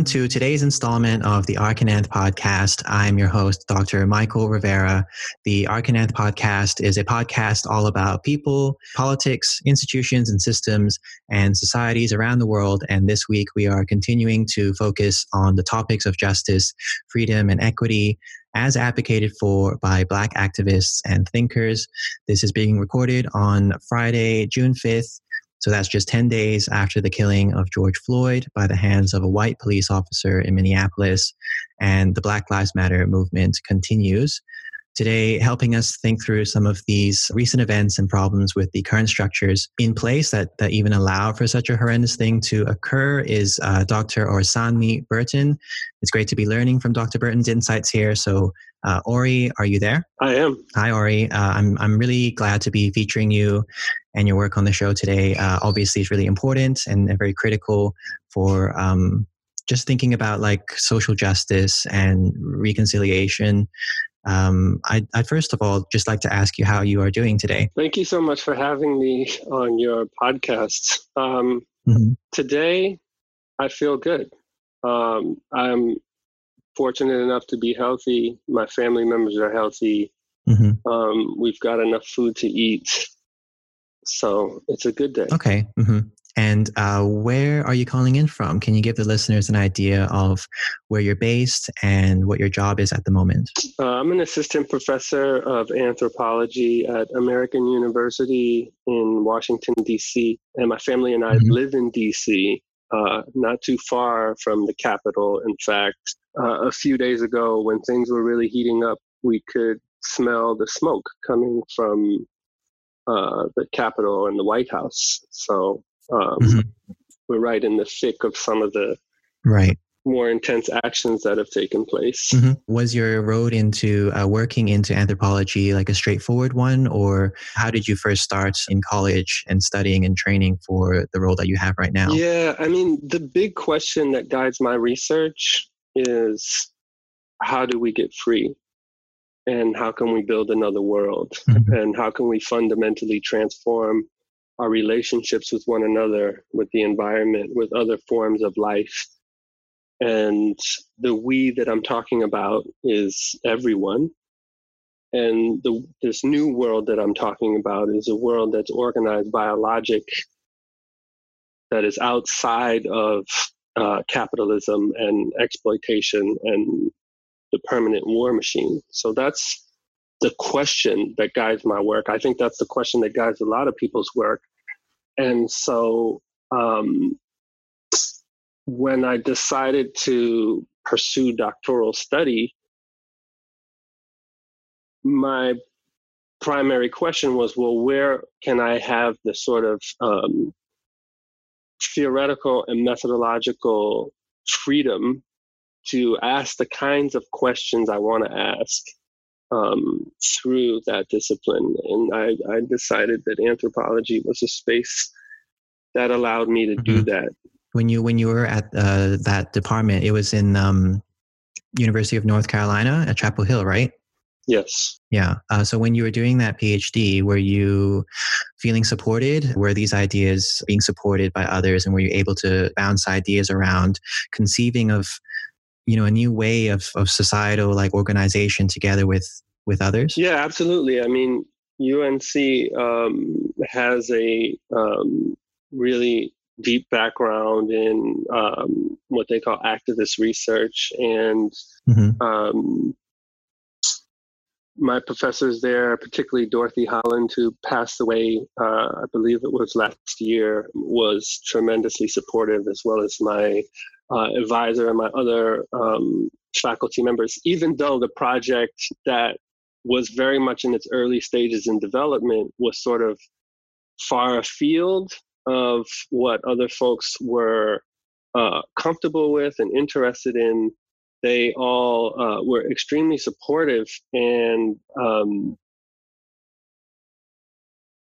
Welcome to today's installment of the Arch and Anth podcast. I'm your host, Dr. Michael Rivera. The Arch and Anth podcast is a podcast all about people, politics, institutions, and systems, and societies around the world. And this week we are continuing to focus on the topics of justice, freedom, and equity as advocated for by Black activists and thinkers. This is being recorded on Friday, June 5th, so that's just 10 days after the killing of George Floyd by the hands of a white police officer in Minneapolis. And the Black Lives Matter movement continues. Today, helping us think through some of these recent events and problems with the current structures in place that, that even allow for such a horrendous thing to occur is uh, Dr. Orisanmi Burton. It's great to be learning from Dr. Burton's insights here. So, uh, Ori, are you there? I am. Hi, Ori. Uh, I'm, I'm really glad to be featuring you and your work on the show today. Uh, obviously, is really important and, very critical for um, just thinking about like social justice and reconciliation. Um, I'd, I'd, first of all just like to ask you how you are doing today. Thank you so much for having me on your podcast. Um, mm-hmm. Today, I feel good. Um, I'm fortunate enough to be healthy. My family members are healthy. Mm-hmm. Um, we've got enough food to eat. So it's a good day. Okay. Mm-hmm. And uh, where are you calling in from? Can you give the listeners an idea of where you're based and what your job is at the moment? Uh, I'm an assistant professor of anthropology at American University in Washington, D.C. And my family and I mm-hmm. live in D.C., uh, not too far from the capital. In fact, uh, a few days ago, when things were really heating up, we could smell the smoke coming from uh, the Capitol and the White House. So um, mm-hmm. we're right in the thick of some of the right more intense actions that have taken place. Mm-hmm. Was your road into uh, working into anthropology like a straightforward one, or how did you first start in college and studying and training for the role that you have right now? Yeah, I mean, the big question that guides my research is how do we get free? And how can we build another world? Mm-hmm. and how can we fundamentally transform our relationships with one another with the environment with other forms of life? And the we that i'm talking about is everyone. And the, this new world that i'm talking about is a world that's organized by a logic that is outside of uh, capitalism and exploitation and the permanent war machine. So that's the question that guides my work. I think that's the question that guides a lot of people's work. And so um, when I decided to pursue doctoral study, my primary question was well, where can I have the sort of um, theoretical and methodological freedom to ask the kinds of questions I want to ask um, through that discipline. And I, I, decided that anthropology was a space that allowed me to mm-hmm. do that. When you when you were at uh, that department, it was in um, University of North Carolina at Chapel Hill, right? Yes. Yeah. Uh, so when you were doing that PhD, were you feeling supported? Were these ideas being supported by others, and were you able to bounce ideas around conceiving of you know a new way of, of societal like organization together with with others yeah absolutely i mean unc um, has a um, really deep background in um, what they call activist research and mm-hmm. Um, my professors there, particularly Dorothy Holland, who passed away, uh, I believe it was last year, was tremendously supportive, as well as my uh, advisor and my other um, faculty members, even though the project that was very much in its early stages in development was sort of far afield of what other folks were uh, comfortable with and interested in. They all uh, were extremely supportive and um,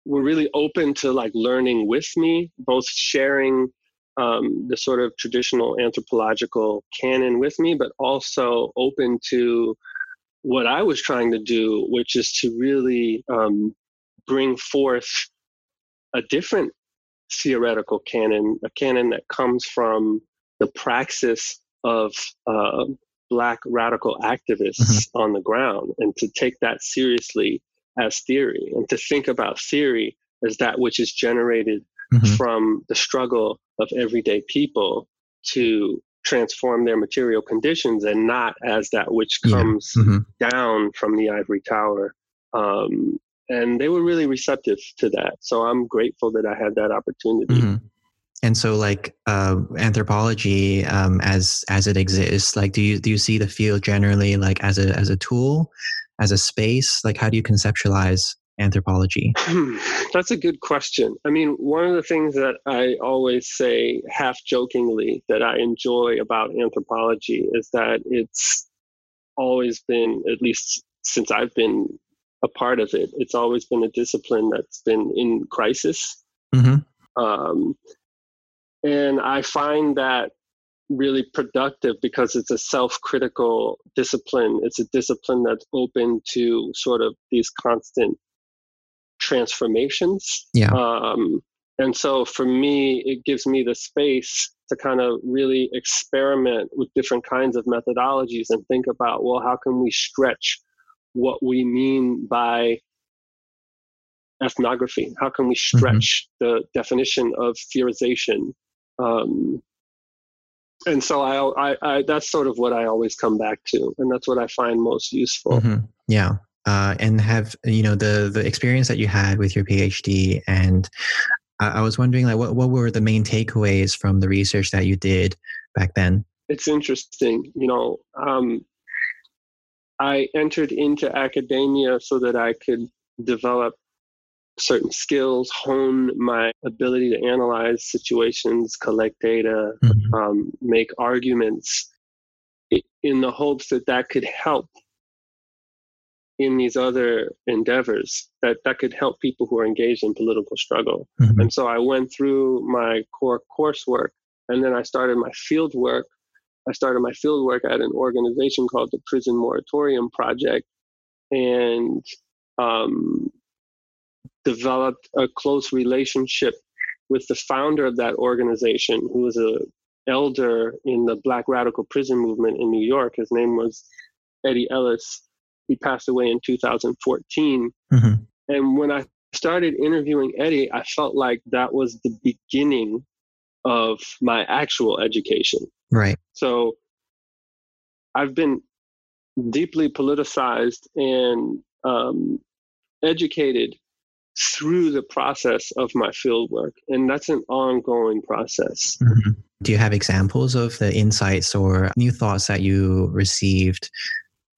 were really open to like learning with me, both sharing um, the sort of traditional anthropological canon with me, but also open to what I was trying to do, which is to really um, bring forth a different theoretical canon, a canon that comes from the praxis of uh, black radical activists mm-hmm. on the ground and to take that seriously as theory and to think about theory as that which is generated mm-hmm. from the struggle of everyday people to transform their material conditions and not as that which comes yeah. mm-hmm. down from the ivory tower um, and they were really receptive to that so i'm grateful that i had that opportunity mm-hmm. and so like uh, anthropology um, as as it exists like do you do you see the field generally like as a as a tool as a space like how do you conceptualize anthropology? That's a good question. I mean, one of the things that I always say, half jokingly, that I enjoy about anthropology is that it's always been, at least since I've been a part of it, it's always been a discipline that's been in crisis. Mm-hmm. Um, and I find that really productive because it's a self-critical discipline it's a discipline that's open to sort of these constant transformations. Yeah. Um, and so for me, it gives me the space to kind of really experiment with different kinds of methodologies and think about, well, how can we stretch what we mean by ethnography? How can we mm-hmm. stretch mm-hmm. the definition of theorization? Um, and so I, I, I, that's sort of what I always come back to, and that's what I find most useful. Mm-hmm. Yeah, uh, and have you know the the experience that you had with your PhD, and I, I was wondering like what what were the main takeaways from the research that you did back then? It's interesting, you know. Um, I entered into academia so that I could develop certain skills, hone my ability to analyze situations, collect data, mm-hmm. um, make arguments, in the hopes that that could help in these other endeavors that, that could help people who are engaged in political struggle. Mm-hmm. And so I went through my core coursework and then I started my field work. I started my field work at an organization called the Prison Moratorium Project and um, developed a close relationship with the founder of that organization, who was a elder in the Black Radical Prison Movement in New York. His name was Eddie Ellis he passed away in 2014. Mm-hmm. And when I started interviewing Eddie, I felt like that was the beginning of my actual education. Right. So I've been deeply politicized and um, educated through the process of my fieldwork, and that's an ongoing process. Mm-hmm. Do you have examples of the insights or new thoughts that you received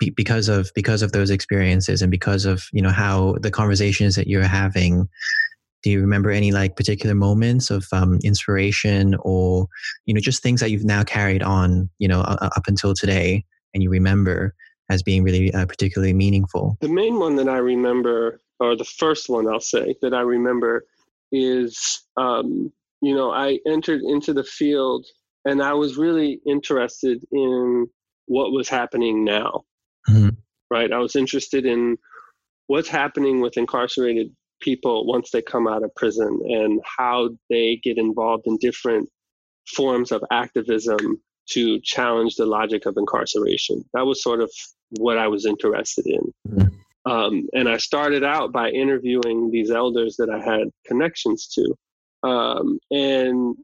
because of because of those experiences and because of you know how the conversations that you're having do you remember any like particular moments of um, inspiration or you know just things that you've now carried on you know uh, up until today and you remember as being really uh, particularly meaningful? The main one that i remember or the first one i'll say that i remember is um, you know i entered into the field and i was really interested in what was happening now mm-hmm. right? I was interested in what's happening with incarcerated people once they come out of prison and how they get involved in different forms of activism to challenge the logic of incarceration. That was sort of what I was interested in. Mm-hmm. Um, and I started out by interviewing these elders that I had connections to. Um, and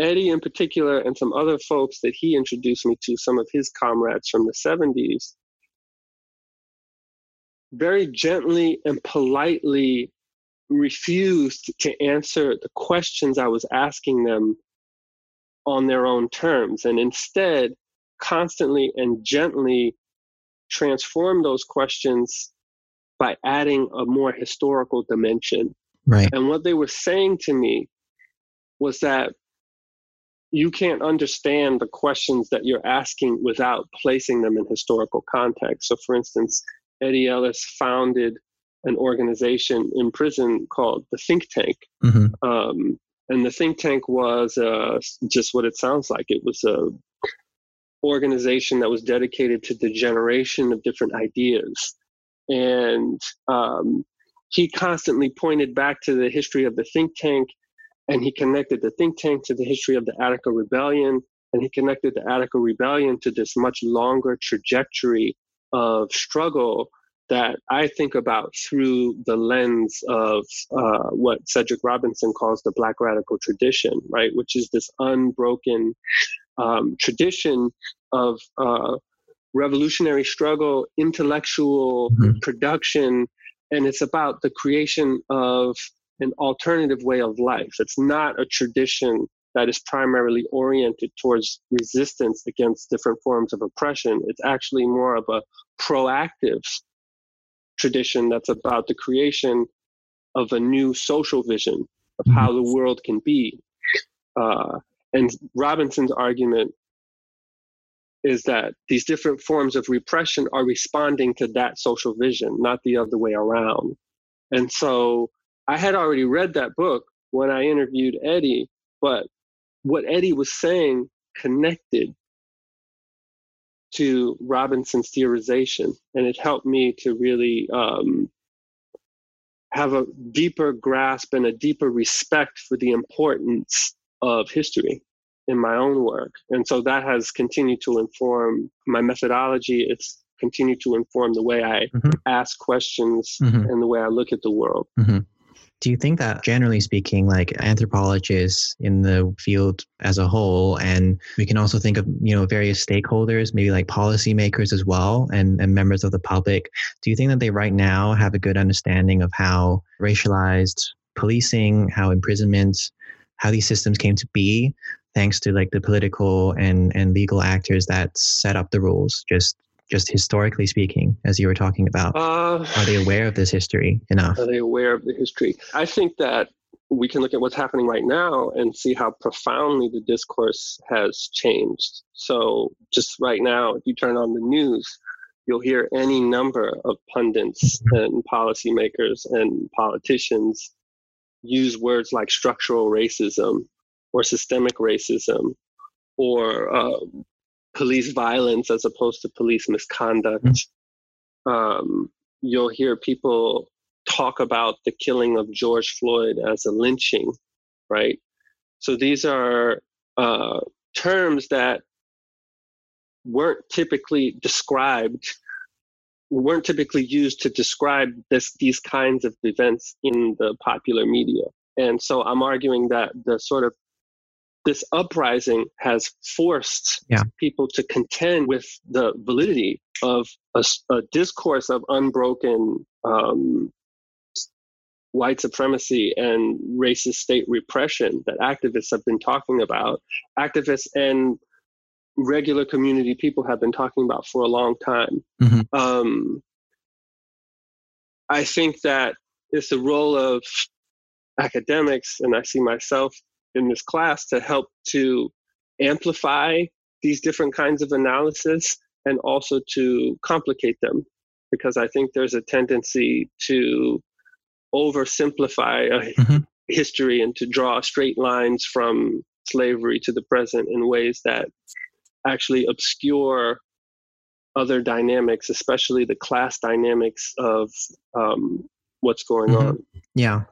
Eddie, in particular, and some other folks that he introduced me to, some of his comrades from the 70s, very gently and politely refused to answer the questions I was asking them on their own terms, and instead constantly and gently transformed those questions by adding a more historical dimension. Right. And what they were saying to me was that you can't understand the questions that you're asking without placing them in historical context. So, for instance, Eddie Ellis founded an organization in prison called the Think Tank. Mm-hmm. Um, and the think tank was uh, just what it sounds like. It was a organization that was dedicated to the generation of different ideas. And um, he constantly pointed back to the history of the think tank, and he connected the think tank to the history of the Attica Rebellion And he connected the Attica rebellion to this much longer trajectory of struggle that I think about through the lens of uh, what Cedric Robinson calls the Black radical tradition, right? Which is this unbroken um, tradition of uh, revolutionary struggle, intellectual mm-hmm. production, and it's about the creation of an alternative way of life. It's not a tradition that is primarily oriented towards resistance against different forms of oppression. It's actually more of a proactive tradition that's about the creation of a new social vision of how the world can be. Uh, and Robinson's argument is that these different forms of repression are responding to that social vision, not the other way around. And so I had already read that book when I interviewed Eddie, but what Eddie was saying connected to Robinson's theorization, and it helped me to really um, have a deeper grasp and a deeper respect for the importance of history in my own work. And so that has continued to inform my methodology. It's continued to inform the way I mm-hmm. ask questions mm-hmm. and the way I look at the world. Mm-hmm. Do you think that generally speaking, like anthropologists in the field as a whole, and we can also think of, you know, various stakeholders, maybe like policymakers as well, and, and members of the public, do you think that they right now have a good understanding of how racialized policing, how imprisonment, how these systems came to be, thanks to like the political and, and legal actors that set up the rules, just just historically speaking, as you were talking about? Uh, are they aware of this history enough? Are they aware of the history? I think that we can look at what's happening right now and see how profoundly the discourse has changed. So, just right now, if you turn on the news, you'll hear any number of pundits mm-hmm. and policymakers and politicians use words like structural racism or systemic racism or uh, police violence as opposed to police misconduct. Mm-hmm. Um, you'll hear people talk about the killing of George Floyd as a lynching, right? So these are uh, terms that weren't typically described, weren't typically used to describe this, these kinds of events in the popular media. And so I'm arguing that the sort of this uprising has forced yeah. people to contend with the validity of a, a discourse of unbroken um, white supremacy and racist state repression that activists have been talking about. Activists and regular community people have been talking about for a long time. Mm-hmm. Um, I think that it's the role of academics, and I see myself in this class to help to amplify these different kinds of analysis and also to complicate them because I think there's a tendency to oversimplify a mm-hmm. history and to draw straight lines from slavery to the present in ways that actually obscure other dynamics, especially the class dynamics of um, what's going mm-hmm. on. Yeah.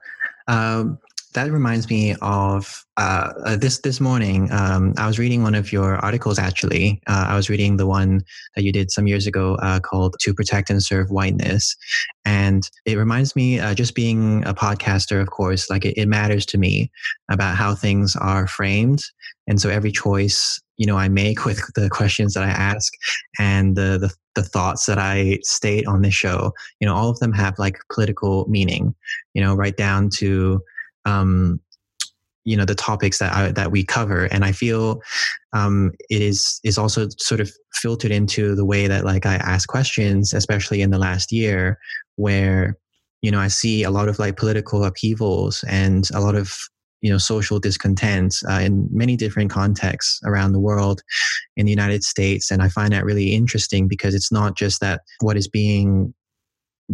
Um, that reminds me of uh, uh, this this morning. Um, I was reading one of your articles. Actually, uh, I was reading the one that you did some years ago uh, called "To Protect and Serve Whiteness," and it reminds me, uh, just being a podcaster, of course, like it, it matters to me about how things are framed, and so every choice you know I make with the questions that I ask and the, the the thoughts that I state on this show, you know, all of them have like political meaning, you know, right down to um, you know the topics that I, that we cover. And i feel um, it is is also sort of filtered into the way that like i ask questions especially in the last year where you know i see a lot of like political upheavals and a lot of you know social discontent uh, in many different contexts around the world in the united states. And i find that really interesting because it's not just that what is being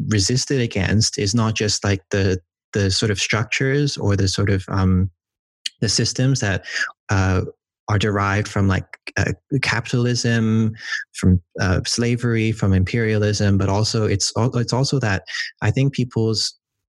resisted against is not just like the the sort of structures or the sort of um, the systems that uh, are derived from like uh, capitalism, from uh, slavery, from imperialism, but also it's it's also that I think people's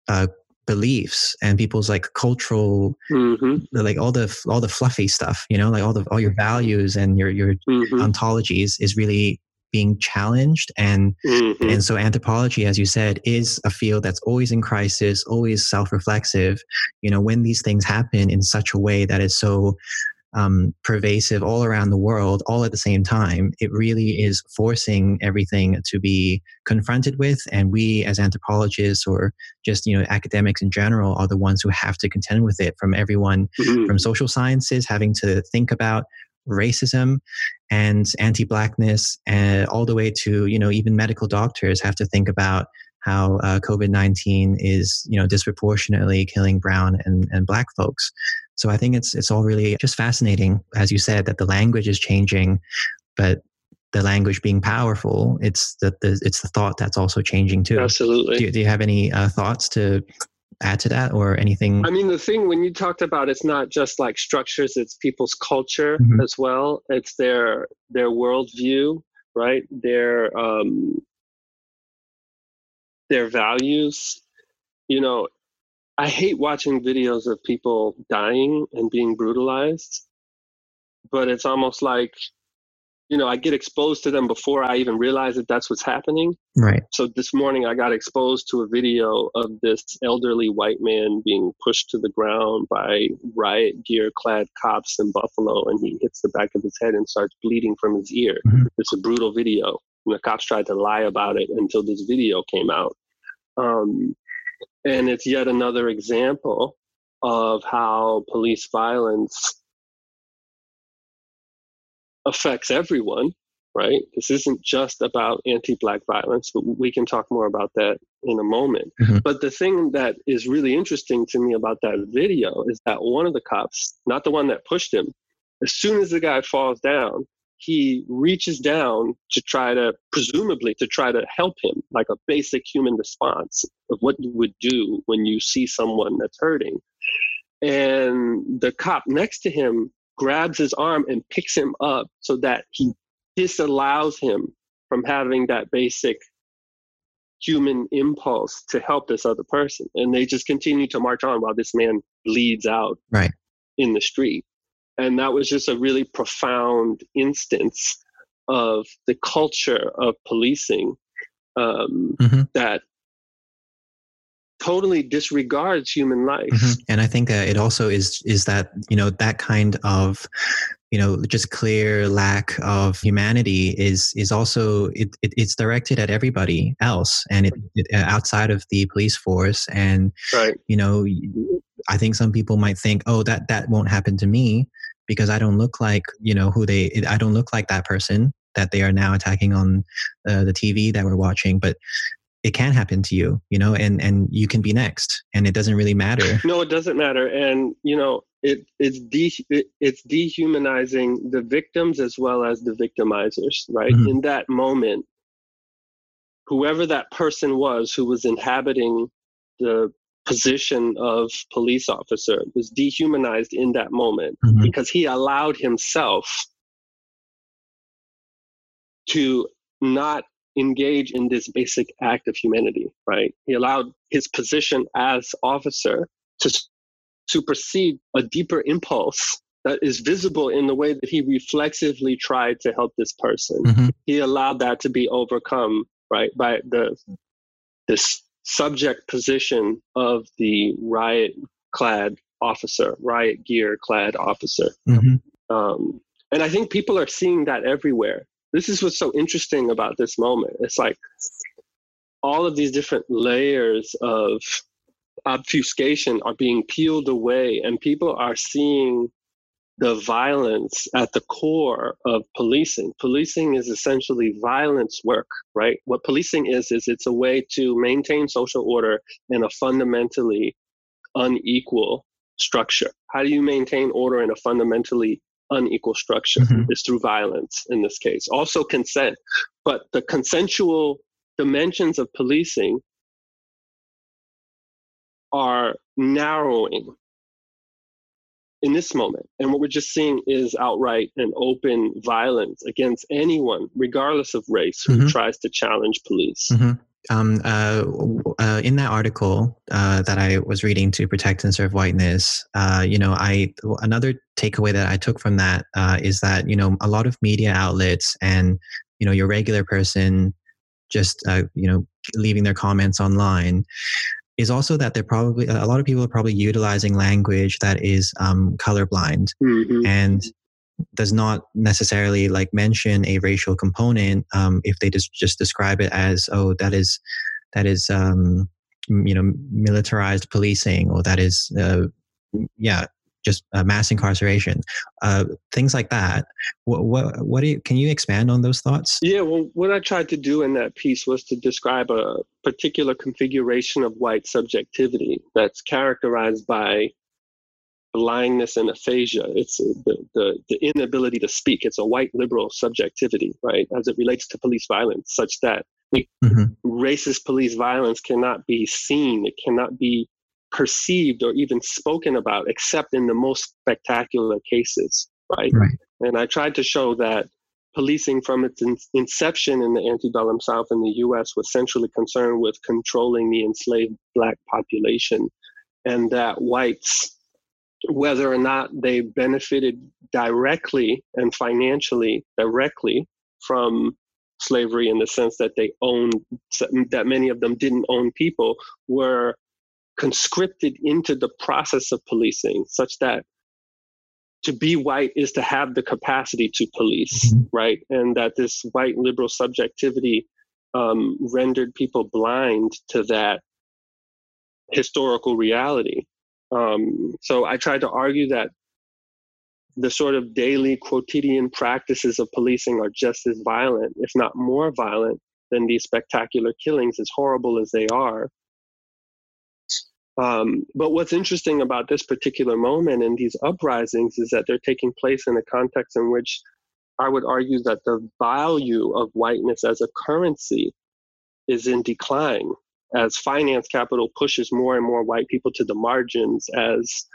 uh, beliefs and people's like cultural mm-hmm. like all the all the fluffy stuff you know like all the all your values and your your mm-hmm. ontologies is really being challenged and mm-hmm. and so anthropology as you said is a field that's always in crisis always self-reflexive you know when these things happen in such a way that is so um, pervasive all around the world all at the same time it really is forcing everything to be confronted with and we as anthropologists or just you know academics in general are the ones who have to contend with it from everyone mm-hmm. from social sciences having to think about racism and anti-blackness and all the way to you know even medical doctors have to think about how uh, covid-19 is you know disproportionately killing brown and, and black folks. So i think it's it's all really just fascinating as you said that the language is changing but the language being powerful it's the, the it's the thought that's also changing too. Absolutely. Do, do you have any uh, thoughts to add to that or anything? I mean, the thing when you talked about it's not just like structures; it's people's culture mm-hmm. as well. It's their their worldview, right? Their um, their values. You know, I hate watching videos of people dying and being brutalized, but it's almost like you know, I get exposed to them before I even realize that that's what's happening. Right. So this morning I got exposed to a video of this elderly white man being pushed to the ground by riot gear clad cops in Buffalo and he hits the back of his head and starts bleeding from his ear. Mm-hmm. It's a brutal video. And the cops tried to lie about it until this video came out. Um, and it's yet another example of how police violence affects everyone, right? This isn't just about anti Black violence, but we can talk more about that in a moment. Mm-hmm. But the thing that is really interesting to me about that video is that one of the cops, not the one that pushed him, as soon as the guy falls down, he reaches down to try to, presumably, to try to help him, like a basic human response of what you would do when you see someone that's hurting. And the cop next to him grabs his arm and picks him up so that he disallows him from having that basic human impulse to help this other person. And they just continue to march on while this man bleeds out right. in the street. And that was just a really profound instance of the culture of policing um, mm-hmm. that totally disregards human life. Mm-hmm. And I think uh, it also is is that you know that kind of you know just clear lack of humanity is is also it, it it's directed at everybody else and it, it, uh, outside of the police force and right. you know I think some people might think oh that that won't happen to me because I don't look like you know who they I don't look like that person that they are now attacking on uh, the TV that we're watching but it can happen to you you know and and you can be next and it doesn't really matter no it doesn't matter and you know it it's de it, it's dehumanizing the victims as well as the victimizers right mm-hmm. in that moment whoever that person was who was inhabiting the position of police officer was dehumanized in that moment mm-hmm. because he allowed himself to not engage in this basic act of humanity, right? He allowed his position as officer to supersede a deeper impulse that is visible in the way that he reflexively tried to help this person. Mm-hmm. He allowed that to be overcome, right, by the this subject position of the riot clad officer, riot gear clad officer. Mm-hmm. Um, and I think people are seeing that everywhere this is what's so interesting about this moment. It's like all of these different layers of obfuscation are being peeled away, and people are seeing the violence at the core of policing. Policing is essentially violence work, right? What policing is, is it's a way to maintain social order in a fundamentally unequal structure. How do you maintain order in a fundamentally unequal structure mm-hmm. is through violence in this case. Also consent. But the consensual dimensions of policing are narrowing in this moment. And what we're just seeing is outright and open violence against anyone, regardless of race, who mm-hmm. tries to challenge police. Mm-hmm. Um, uh, uh, in that article uh, that I was reading to protect and serve whiteness, uh, you know, I another takeaway that I took from that uh, is that you know a lot of media outlets and you know your regular person just uh, you know leaving their comments online is also that they're probably a lot of people are probably utilizing language that is um, colorblind mm-hmm. and does not necessarily like mention a racial component um, if they just just describe it as oh that is that is um, you know militarized policing or that is uh, yeah just uh, mass incarceration, uh, things like that. What, what, what do you, can you expand on those thoughts? Yeah, well, what I tried to do in that piece was to describe a particular configuration of white subjectivity that's characterized by blindness and aphasia. It's the, the, the inability to speak. It's a white liberal subjectivity, right, as it relates to police violence, such that mm-hmm. racist police violence cannot be seen, it cannot be perceived or even spoken about except in the most spectacular cases right, right. and i tried to show that policing from its in- inception in the antebellum south in the us was centrally concerned with controlling the enslaved black population and that whites whether or not they benefited directly and financially directly from slavery in the sense that they owned that many of them didn't own people were conscripted into the process of policing such that to be white is to have the capacity to police, mm-hmm. right? And that this white liberal subjectivity um, rendered people blind to that historical reality. Um, so I tried to argue that the sort of daily quotidian practices of policing are just as violent, if not more violent, than these spectacular killings, as horrible as they are. Um, but what's interesting about this particular moment and these uprisings is that they're taking place in a context in which I would argue that the value of whiteness as a currency is in decline as finance capital pushes more and more white people to the margins, as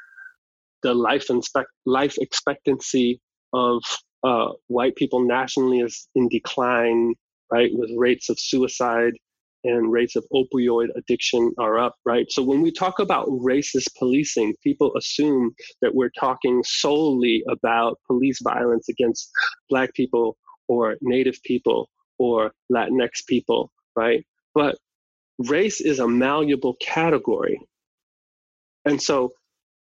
the life, inspect- life expectancy of uh, white people nationally is in decline, right, with rates of suicide and rates of opioid addiction are up, right? So when we talk about racist policing, people assume that we're talking solely about police violence against Black people or Native people or Latinx people, right? But race is a malleable category. And so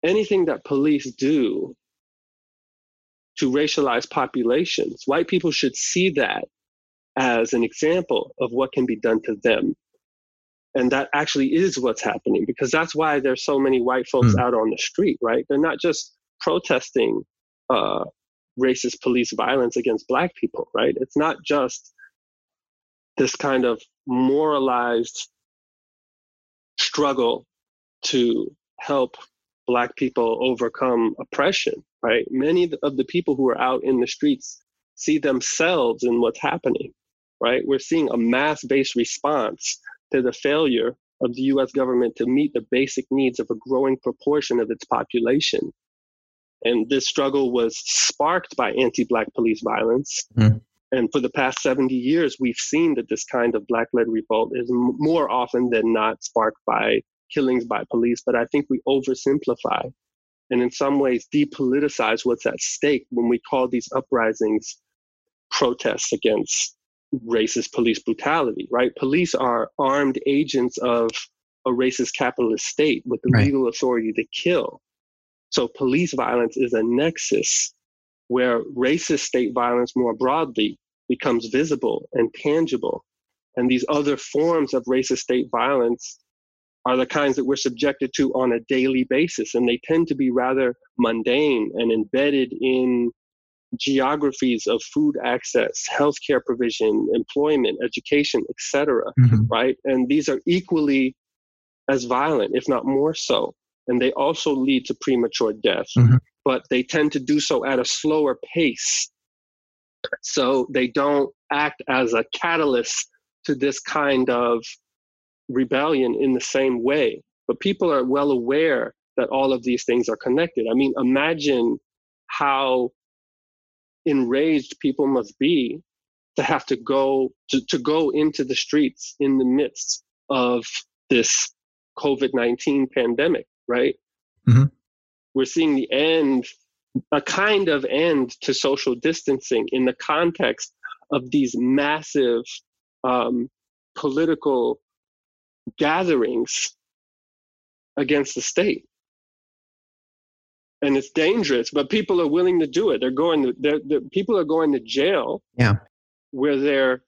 anything that police do to racialize populations, white people should see that as an example of what can be done to them. And that actually is what's happening because that's why there's so many white folks mm. out on the street, right? They're not just protesting uh, racist police violence against black people, right? It's not just this kind of moralized struggle to help black people overcome oppression, right? Many of the people who are out in the streets see themselves in what's happening right? We're seeing a mass based response to the failure of the US government to meet the basic needs of a growing proportion of its population. And this struggle was sparked by anti Black police violence. Mm. And for the past 70 years, we've seen that this kind of Black led revolt is m- more often than not sparked by killings by police. But I think we oversimplify and in some ways depoliticize what's at stake when we call these uprisings protests against racist police brutality, right? Police are armed agents of a racist capitalist state with the right. legal authority to kill. So police violence is a nexus where racist state violence more broadly becomes visible and tangible. And these other forms of racist state violence are the kinds that we're subjected to on a daily basis. And they tend to be rather mundane and embedded in geographies of food access, healthcare provision, employment, education, etc. Mm-hmm. Right, and these are equally as violent, if not more so, and they also lead to premature death. Mm-hmm. But they tend to do so at a slower pace, so they don't act as a catalyst to this kind of rebellion in the same way. But people are well aware that all of these things are connected. I mean, imagine how enraged people must be to have to go to, to go into the streets in the midst of this covid-19 pandemic right mm-hmm. we're seeing the end a kind of end to social distancing in the context of these massive um, political gatherings against the state. And it's dangerous but people are willing to do it. They're going to they're, they're, people are going to jail yeah. where their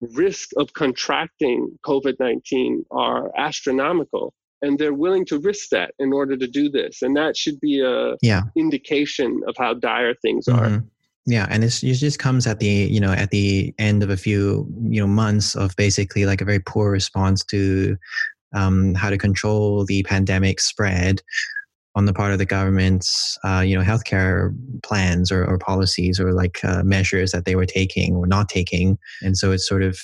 risk of contracting covid-19 are astronomical and they're willing to risk that in order to do this and that should be a yeah. indication of how dire things are mm-hmm. Yeah, and it just comes at the you know at the end of a few you know months of basically like a very poor response to um, how to control the pandemic spread on the part of the government's uh, you know healthcare plans or, or policies or like uh, measures that they were taking or not taking, and so it's sort of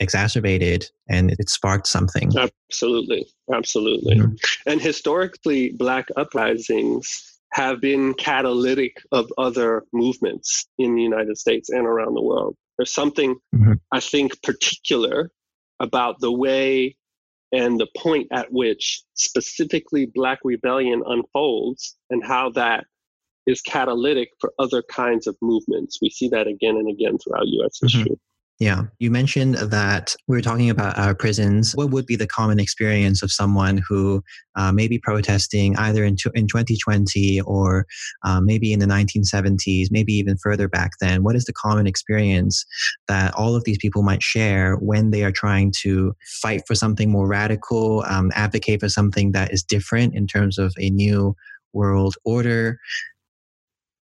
exacerbated and it sparked something. Absolutely, absolutely. Mm-hmm. And historically, black uprisings have been catalytic of other movements in the United States and around the world. There's something mm-hmm. I think particular about the way and the point at which specifically Black rebellion unfolds and how that is catalytic for other kinds of movements. We see that again and again throughout US mm-hmm. history. Yeah. You mentioned that we were talking about our prisons. What would be the common experience of someone who uh, may be protesting either in, in 2020 or uh, maybe in the 1970s, maybe even further back then? What is the common experience that all of these people might share when they are trying to fight for something more radical, um, advocate for something that is different in terms of a new world order?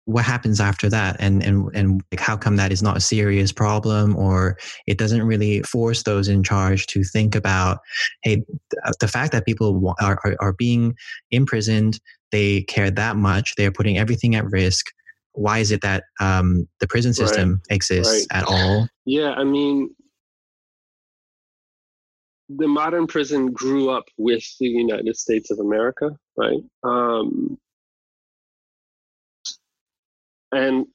What happens after that and and and like how come that is not a serious problem or it doesn't really force those in charge to think about hey the fact that people are, are, are being imprisoned they care that much they're putting everything at risk why is it that um, the prison system right. exists right. at all yeah i mean the modern prison grew up with the united states of america right um, and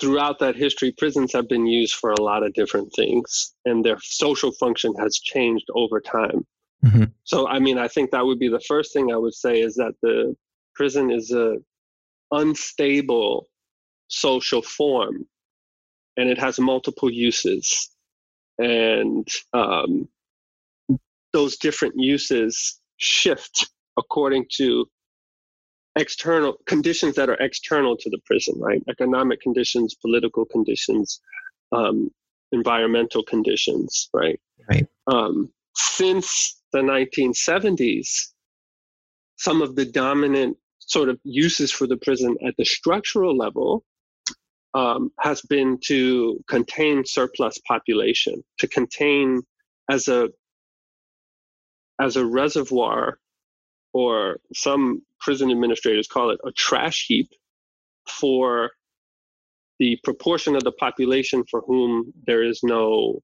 throughout that history, prisons have been used for a lot of different things, and their social function has changed over time. Mm-hmm. So, I mean, I think that would be the first thing I would say is that the prison is a unstable social form, and it has multiple uses, and um, those different uses shift according to external conditions that are external to the prison, right? Economic conditions, political conditions, um, environmental conditions, right? Right. Um, since the 1970s, some of the dominant sort of uses for the prison at the structural level um, has been to contain surplus population, to contain as a as a reservoir or some prison administrators call it a trash heap for the proportion of the population for whom there is no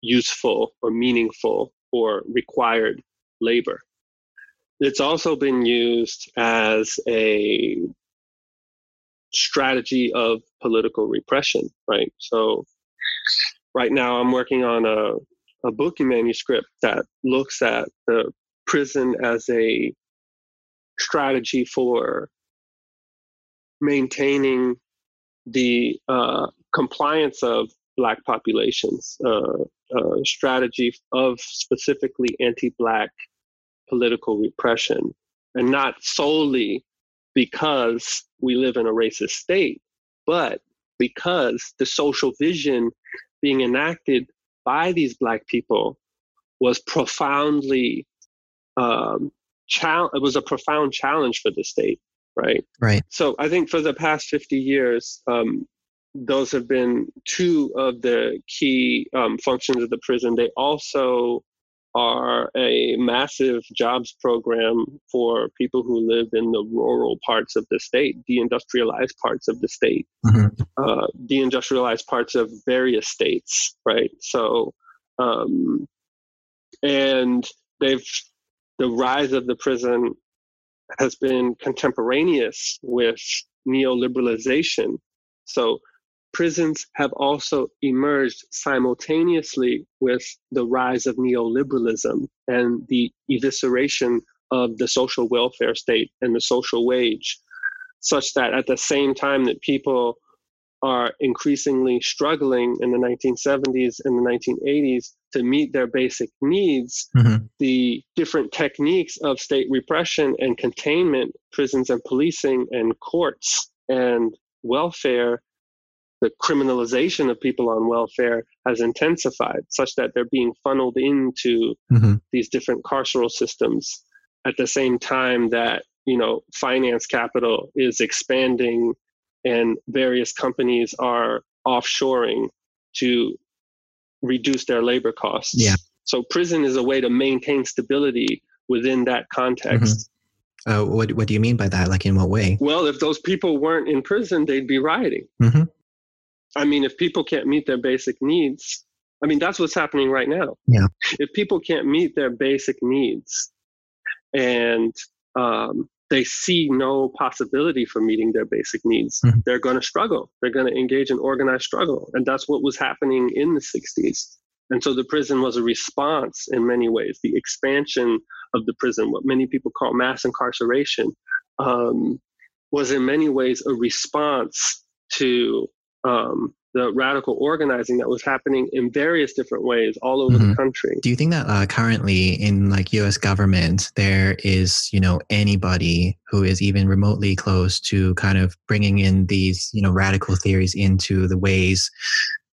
useful or meaningful or required labor. It's also been used as a strategy of political repression, right? So, right now I'm working on a, a book manuscript that looks at the prison as a strategy for maintaining the uh, compliance of black populations, uh, uh, strategy of specifically anti-black political repression, and not solely because we live in a racist state, but because the social vision being enacted by these black people was profoundly um, chal- it was a profound challenge for the state, right? Right. So I think for the past 50 years, um, those have been two of the key um, functions of the prison. They also are a massive jobs program for people who live in the rural parts of the state, deindustrialized parts of the state, mm-hmm. uh, deindustrialized parts of various states, right? So, um, and they've the rise of the prison has been contemporaneous with neoliberalization. So prisons have also emerged simultaneously with the rise of neoliberalism and the evisceration of the social welfare state and the social wage, such that at the same time that people are increasingly struggling in the 1970s and the 1980s to meet their basic needs, mm-hmm. the different techniques of state repression and containment, prisons and policing and courts and welfare, the criminalization of people on welfare has intensified such that they're being funneled into mm-hmm. these different carceral systems at the same time that you know finance capital is expanding and various companies are offshoring to reduce their labor costs. Yeah. So prison is a way to maintain stability within that context. Mm-hmm. Uh, what What do you mean by that? Like in what way? Well, if those people weren't in prison, they'd be rioting. Mm-hmm. I mean, if people can't meet their basic needs, I mean that's what's happening right now. Yeah. If people can't meet their basic needs, and um, they see no possibility for meeting their basic needs, mm-hmm. they're going to struggle. They're going to engage in organized struggle. And that's what was happening in the 60s. And so the prison was a response in many ways. The expansion of the prison, what many people call mass incarceration, um, was in many ways a response to um, the radical organizing that was happening in various different ways all over mm-hmm. the country. Do you think that uh, currently in like U.S. government there is you know anybody who is even remotely close to kind of bringing in these you know radical theories into the ways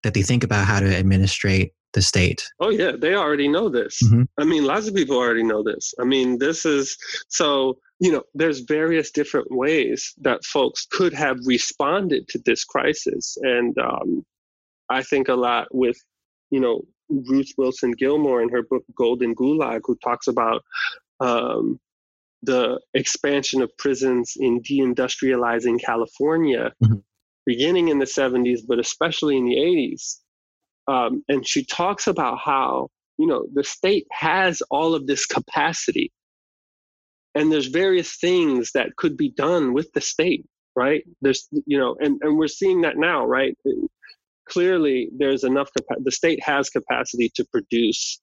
that they think about how to administrate the state? Oh yeah, they already know this. Mm-hmm. I mean, lots of people already know this. I mean, this is so you know, there's various different ways that folks could have responded to this crisis. And um, I think a lot with, you know, Ruth Wilson Gilmore in her book Golden Gulag, who talks about um, the expansion of prisons in deindustrializing California, mm-hmm. beginning in the 70s, but especially in the 80s. Um, and she talks about how, you know, the state has all of this capacity and there's various things that could be done with the state right? There's you know and, and we're seeing that now right? Clearly there's enough the state has capacity to produce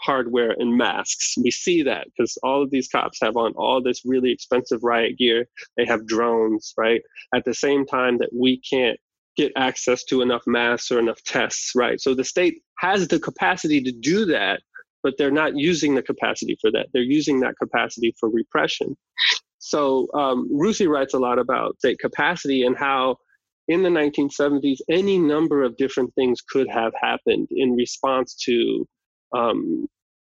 hardware and masks. We see that because all of these cops have on all this really expensive riot gear. They have drones right? At the same time that we can't get access to enough masks or enough tests right? So the state has the capacity to do that but they're not using the capacity for that. They're using that capacity for repression. So um, Ruthie writes a lot about state capacity and how in the 1970s, any number of different things could have happened in response to um,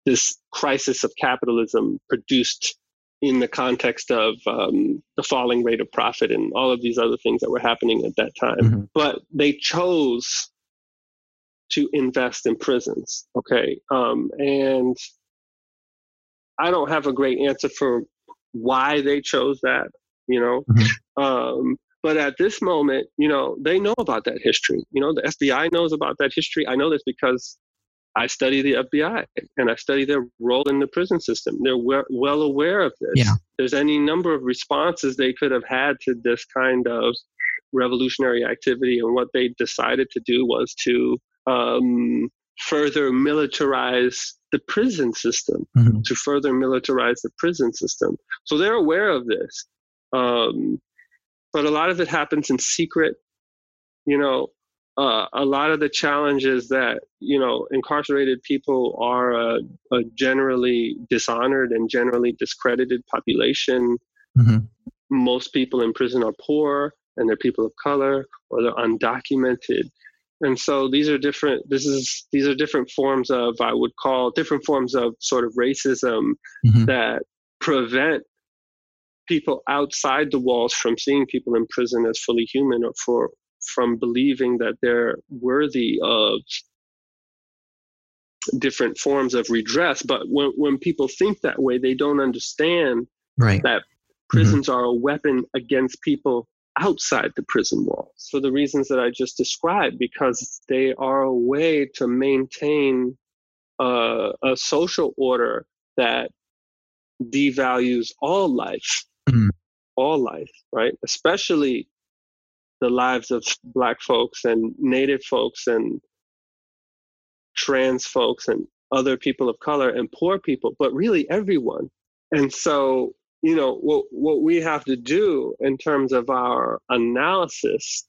this crisis of capitalism produced in the context of um, the falling rate of profit and all of these other things that were happening at that time. Mm-hmm. But they chose to invest in prisons. Okay. Um, and I don't have a great answer for why they chose that, you know. Mm-hmm. Um, but at this moment, you know, they know about that history. You know, the FBI knows about that history. I know this because I study the FBI and I study their role in the prison system. They're well, well aware of this. Yeah. There's any number of responses they could have had to this kind of revolutionary activity. And what they decided to do was to um, further militarize the prison system, mm-hmm. to further militarize the prison system. So they're aware of this. Um, but a lot of it happens in secret. You know, uh, a lot of the challenges that, you know, incarcerated people are a, a generally dishonored and generally discredited population. Mm-hmm. Most people in prison are poor and they're people of color or they're undocumented and so these are different this is these are different forms of i would call different forms of sort of racism mm-hmm. that prevent people outside the walls from seeing people in prison as fully human or for from believing that they're worthy of different forms of redress but when, when people think that way they don't understand right. that prisons mm-hmm. are a weapon against people outside the prison walls for the reasons that I just described, because they are a way to maintain uh, a social order that devalues all life, mm-hmm. all life, right? Especially the lives of black folks and native folks and trans folks and other people of color and poor people, but really everyone. And so, you know, what what we have to do in terms of our analysis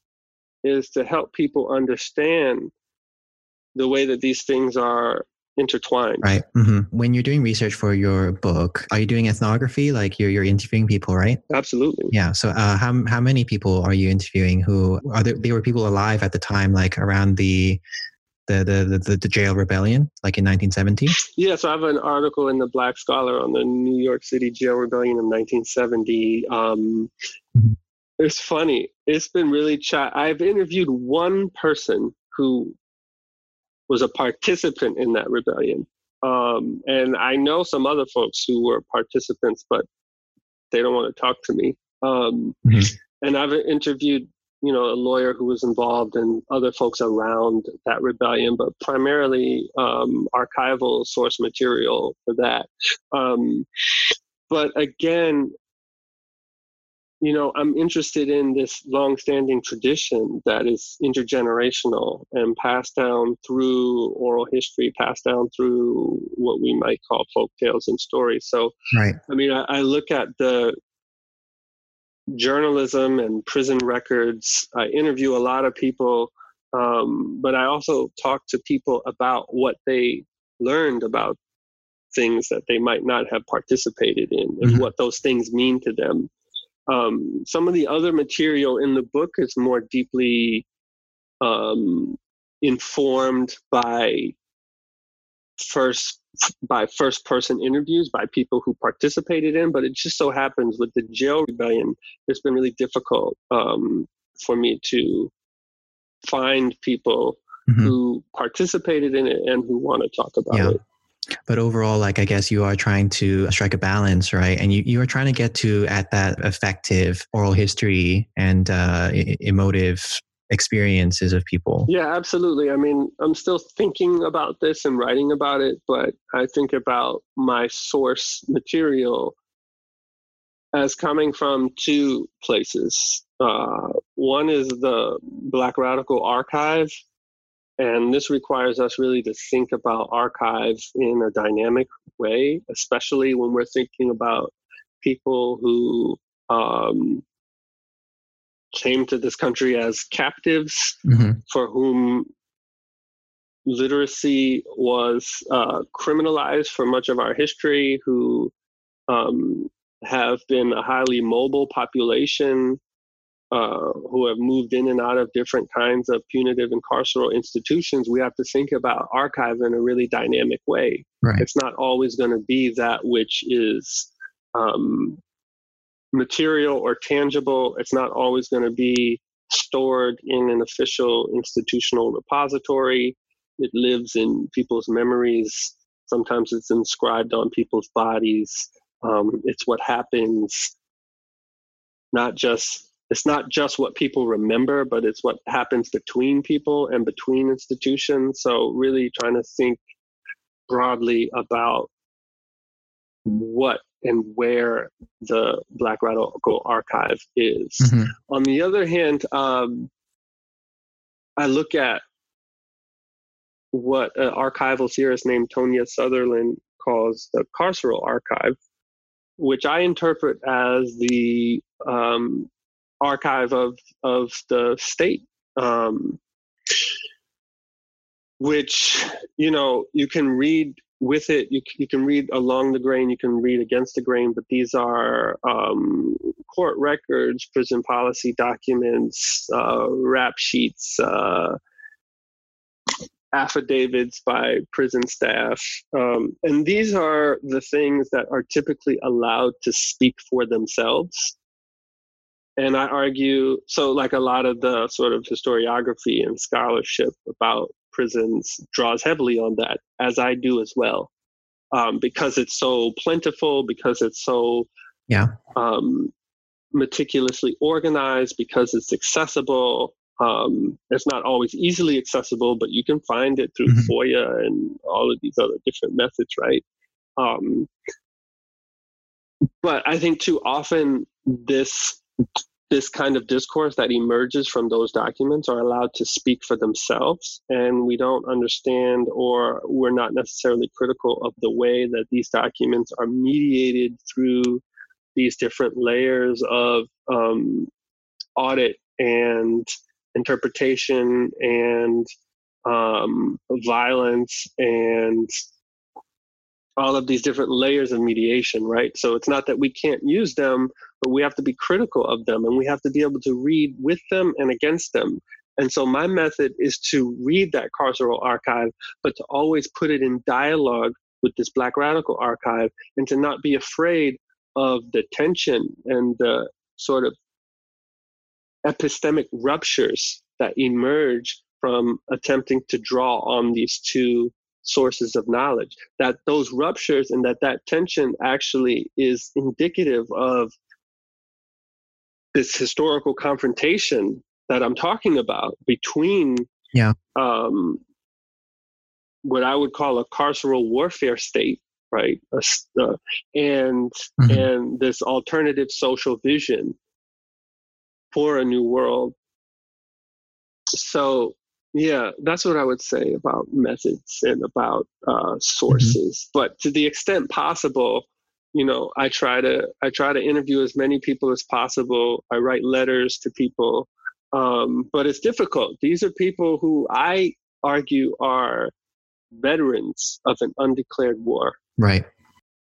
is to help people understand the way that these things are intertwined. Right. Mm-hmm. When you're doing research for your book, are you doing ethnography? Like you're you're interviewing people, right? Absolutely. Yeah. So uh, how how many people are you interviewing? Who are there? They were people alive at the time, like around the the, the, the, the, jail rebellion, like in 1970? Yeah, so I have an article in the Black Scholar on the New York City jail rebellion in 1970. Um, mm-hmm. It's funny. It's been really chat. I've interviewed one person who was a participant in that rebellion. Um, and I know some other folks who were participants, but they don't want to talk to me. Um, mm-hmm. And I've interviewed, you know, a lawyer who was involved and other folks around that rebellion, but primarily um, archival source material for that. Um, but again, you know, I'm interested in this long-standing tradition that is intergenerational and passed down through oral history, passed down through what we might call folk tales and stories. So, right. I mean, I, I look at the journalism and prison records. I interview a lot of people, um, but I also talk to people about what they learned about things that they might not have participated in and mm-hmm. what those things mean to them. Um, some of the other material in the book is more deeply um, informed by first by first person interviews by people who participated in but it just so happens with the jail rebellion it's been really difficult um, for me to find people mm-hmm. who participated in it and who want to talk about yeah. it but overall like i guess you are trying to strike a balance right and you, you are trying to get to at that effective oral history and uh, emotive experiences of people. Yeah absolutely. I mean i'm still thinking about this and writing about it but i think about my source material as coming from two places. Uh, one is the black radical archive and this requires us really to think about archives in a dynamic way, especially when we're thinking about people who um, came to this country as captives, mm-hmm. for whom literacy was uh, criminalized for much of our history, who um, have been a highly mobile population uh, who have moved in and out of different kinds of punitive and carceral institutions, we have to think about archive in a really dynamic way. Right. It's not always going to be that which is um, material or tangible. It's not always going to be stored in an official institutional repository. It lives in people's memories. Sometimes it's inscribed on people's bodies. Um, it's what happens not just it's not just what people remember, but it's what happens between people and between institutions. So, really trying to think broadly about what and where the Black Radical Archive is. Mm-hmm. On the other hand, um, I look at what an archival theorist named Tonia Sutherland calls the carceral archive, which I interpret as the um, archive of of the state um, which you know you can read with it you, you can read along the grain you can read against the grain but these are um, court records prison policy documents uh, rap sheets uh, affidavits by prison staff um, and these are the things that are typically allowed to speak for themselves. And I argue so like a lot of the sort of historiography and scholarship about prisons draws heavily on that, as I do as well, um, because it's so plentiful, because it's so yeah um, meticulously organized, because it's accessible. Um, it's not always easily accessible, but you can find it through mm-hmm. FOIA and all of these other different methods, right? Um, but I think too often this this kind of discourse that emerges from those documents are allowed to speak for themselves and we don't understand or we're not necessarily critical of the way that these documents are mediated through these different layers of um, audit and interpretation and um, violence and all of these different layers of mediation, right? So it's not that we can't use them, but we have to be critical of them and we have to be able to read with them and against them. And so my method is to read that carceral archive, but to always put it in dialogue with this Black radical archive and to not be afraid of the tension and the sort of epistemic ruptures that emerge from attempting to draw on these two sources of knowledge that those ruptures and that that tension actually is indicative of this historical confrontation that i'm talking about between yeah um, what i would call a carceral warfare state right uh, and mm-hmm. and this alternative social vision for a new world so yeah, that's what I would say about methods and about uh, mm-hmm. sources. Mm-hmm. But to the extent possible, you know, I try to I try to interview as many people as possible. I write letters to people, um, but it's difficult. These are people who I argue are veterans of an undeclared war, right?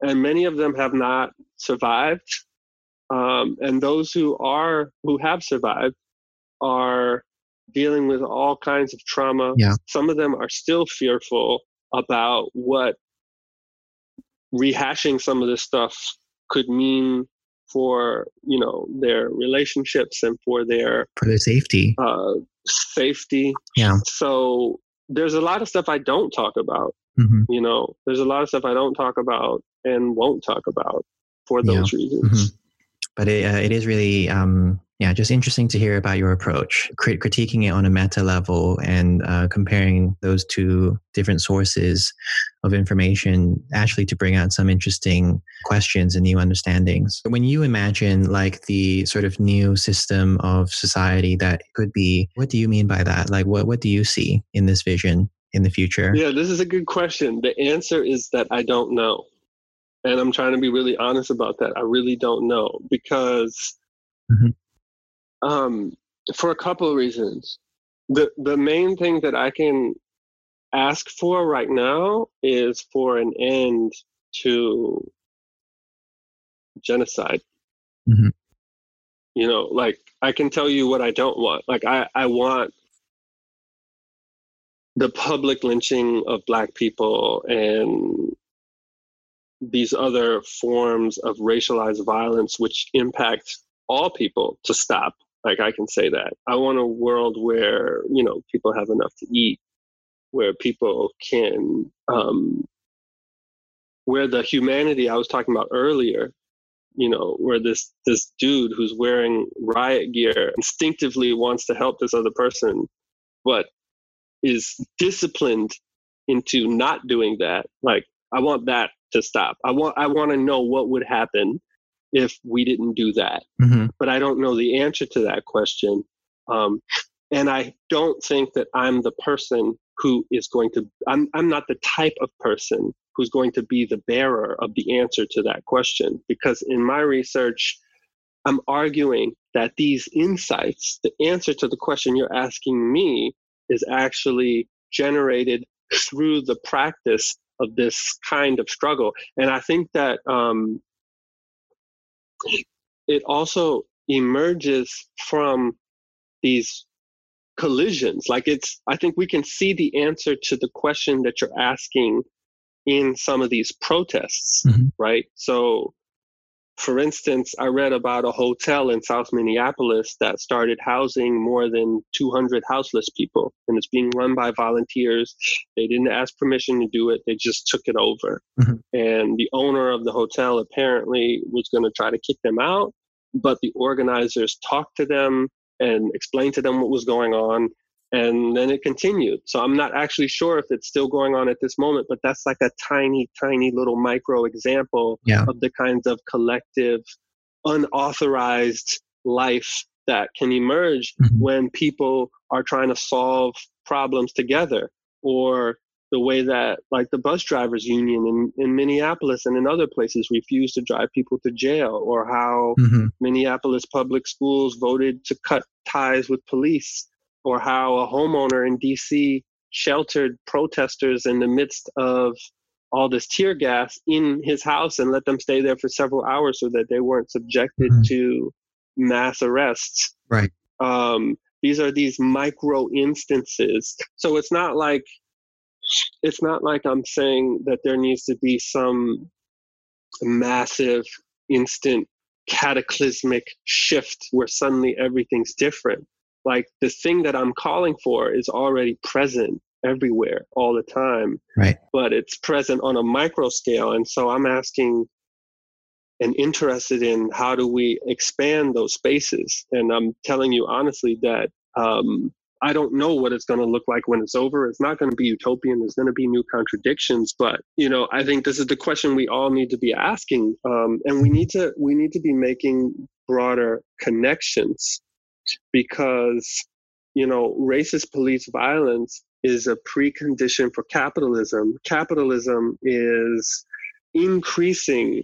And many of them have not survived. Um, and those who are who have survived are dealing with all kinds of trauma. Yeah. Some of them are still fearful about what rehashing some of this stuff could mean for you know their relationships and for their for their safety uh, safety yeah so there's a lot of stuff i don't talk about mm-hmm. you know there's a lot of stuff i don't talk about and won't talk about for those yeah. reasons mm-hmm. but it, uh, it is really um yeah, just interesting to hear about your approach, crit- critiquing it on a meta level and uh, comparing those two different sources of information, actually to bring out some interesting questions and new understandings. When you imagine like the sort of new system of society that could be, what do you mean by that? Like, what what do you see in this vision in the future? Yeah, this is a good question. The answer is that I don't know, and I'm trying to be really honest about that. I really don't know because. Mm-hmm um, for a couple of reasons. The the main thing that I can ask for right now is for an end to genocide. Mm-hmm. You know, like I can tell you what I don't want. Like I, I want the public lynching of black people and these other forms of racialized violence which impact all people to stop like I can say that. I want a world where, you know, people have enough to eat, where people can um where the humanity I was talking about earlier, you know, where this this dude who's wearing riot gear instinctively wants to help this other person, but is disciplined into not doing that. Like I want that to stop. I want I want to know what would happen if we didn't do that. Mm-hmm. But I don't know the answer to that question. Um, and I don't think that I'm the person who is going to, I'm, I'm not the type of person who's going to be the bearer of the answer to that question. Because in my research, I'm arguing that these insights, the answer to the question you're asking me, is actually generated through the practice of this kind of struggle. And I think that um, it also emerges from these collisions. Like it's, I think we can see the answer to the question that you're asking in some of these protests, mm-hmm. right? So for instance, I read about a hotel in South Minneapolis that started housing more than 200 houseless people, and it's being run by volunteers. They didn't ask permission to do it, they just took it over. Mm-hmm. And the owner of the hotel apparently was going to try to kick them out, but the organizers talked to them and explained to them what was going on and then it continued. So I'm not actually sure if it's still going on at this moment, but that's like a tiny, tiny little micro example yeah. of the kinds of collective, unauthorized life that can emerge mm-hmm. when people are trying to solve problems together or the way that like the bus drivers union in, in minneapolis and in other places refused to drive people to jail or how mm-hmm. minneapolis public schools voted to cut ties with police or how a homeowner in dc sheltered protesters in the midst of all this tear gas in his house and let them stay there for several hours so that they weren't subjected mm-hmm. to mass arrests right um, these are these micro instances so it's not like it's not like I'm saying that there needs to be some massive, instant, cataclysmic shift where suddenly everything's different. Like the thing that I'm calling for is already present everywhere all the time. Right. But it's present on a micro scale. And so I'm asking and interested in how do we expand those spaces. And I'm telling you honestly that um, I don't know what it's going to look like when it's over. It's not going to be utopian. There's going to be new contradictions, but you know, I think this is the question we all need to be asking, um, and we need to we need to be making broader connections because you know, racist police violence is a precondition for capitalism. Capitalism is increasing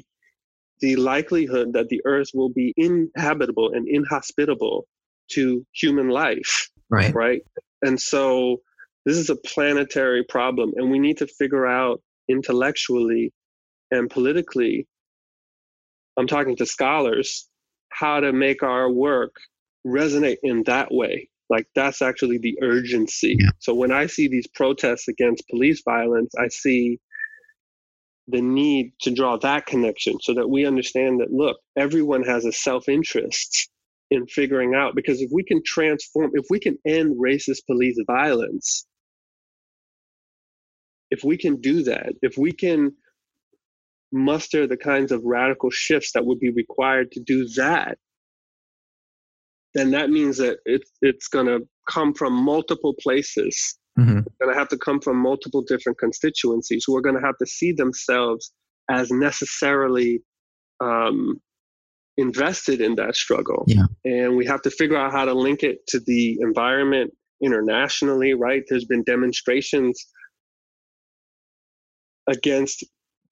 the likelihood that the earth will be inhabitable and inhospitable to human life Right. Right. And so this is a planetary problem, and we need to figure out intellectually and politically. I'm talking to scholars how to make our work resonate in that way. Like that's actually the urgency. Yeah. So when I see these protests against police violence, I see the need to draw that connection so that we understand that look, everyone has a self interest in figuring out because if we can transform if we can end racist police violence if we can do that if we can muster the kinds of radical shifts that would be required to do that then that means that it's it's going to come from multiple places mm-hmm. it's going to have to come from multiple different constituencies who are going to have to see themselves as necessarily um, invested in that struggle. Yeah. And we have to figure out how to link it to the environment internationally, right? There's been demonstrations against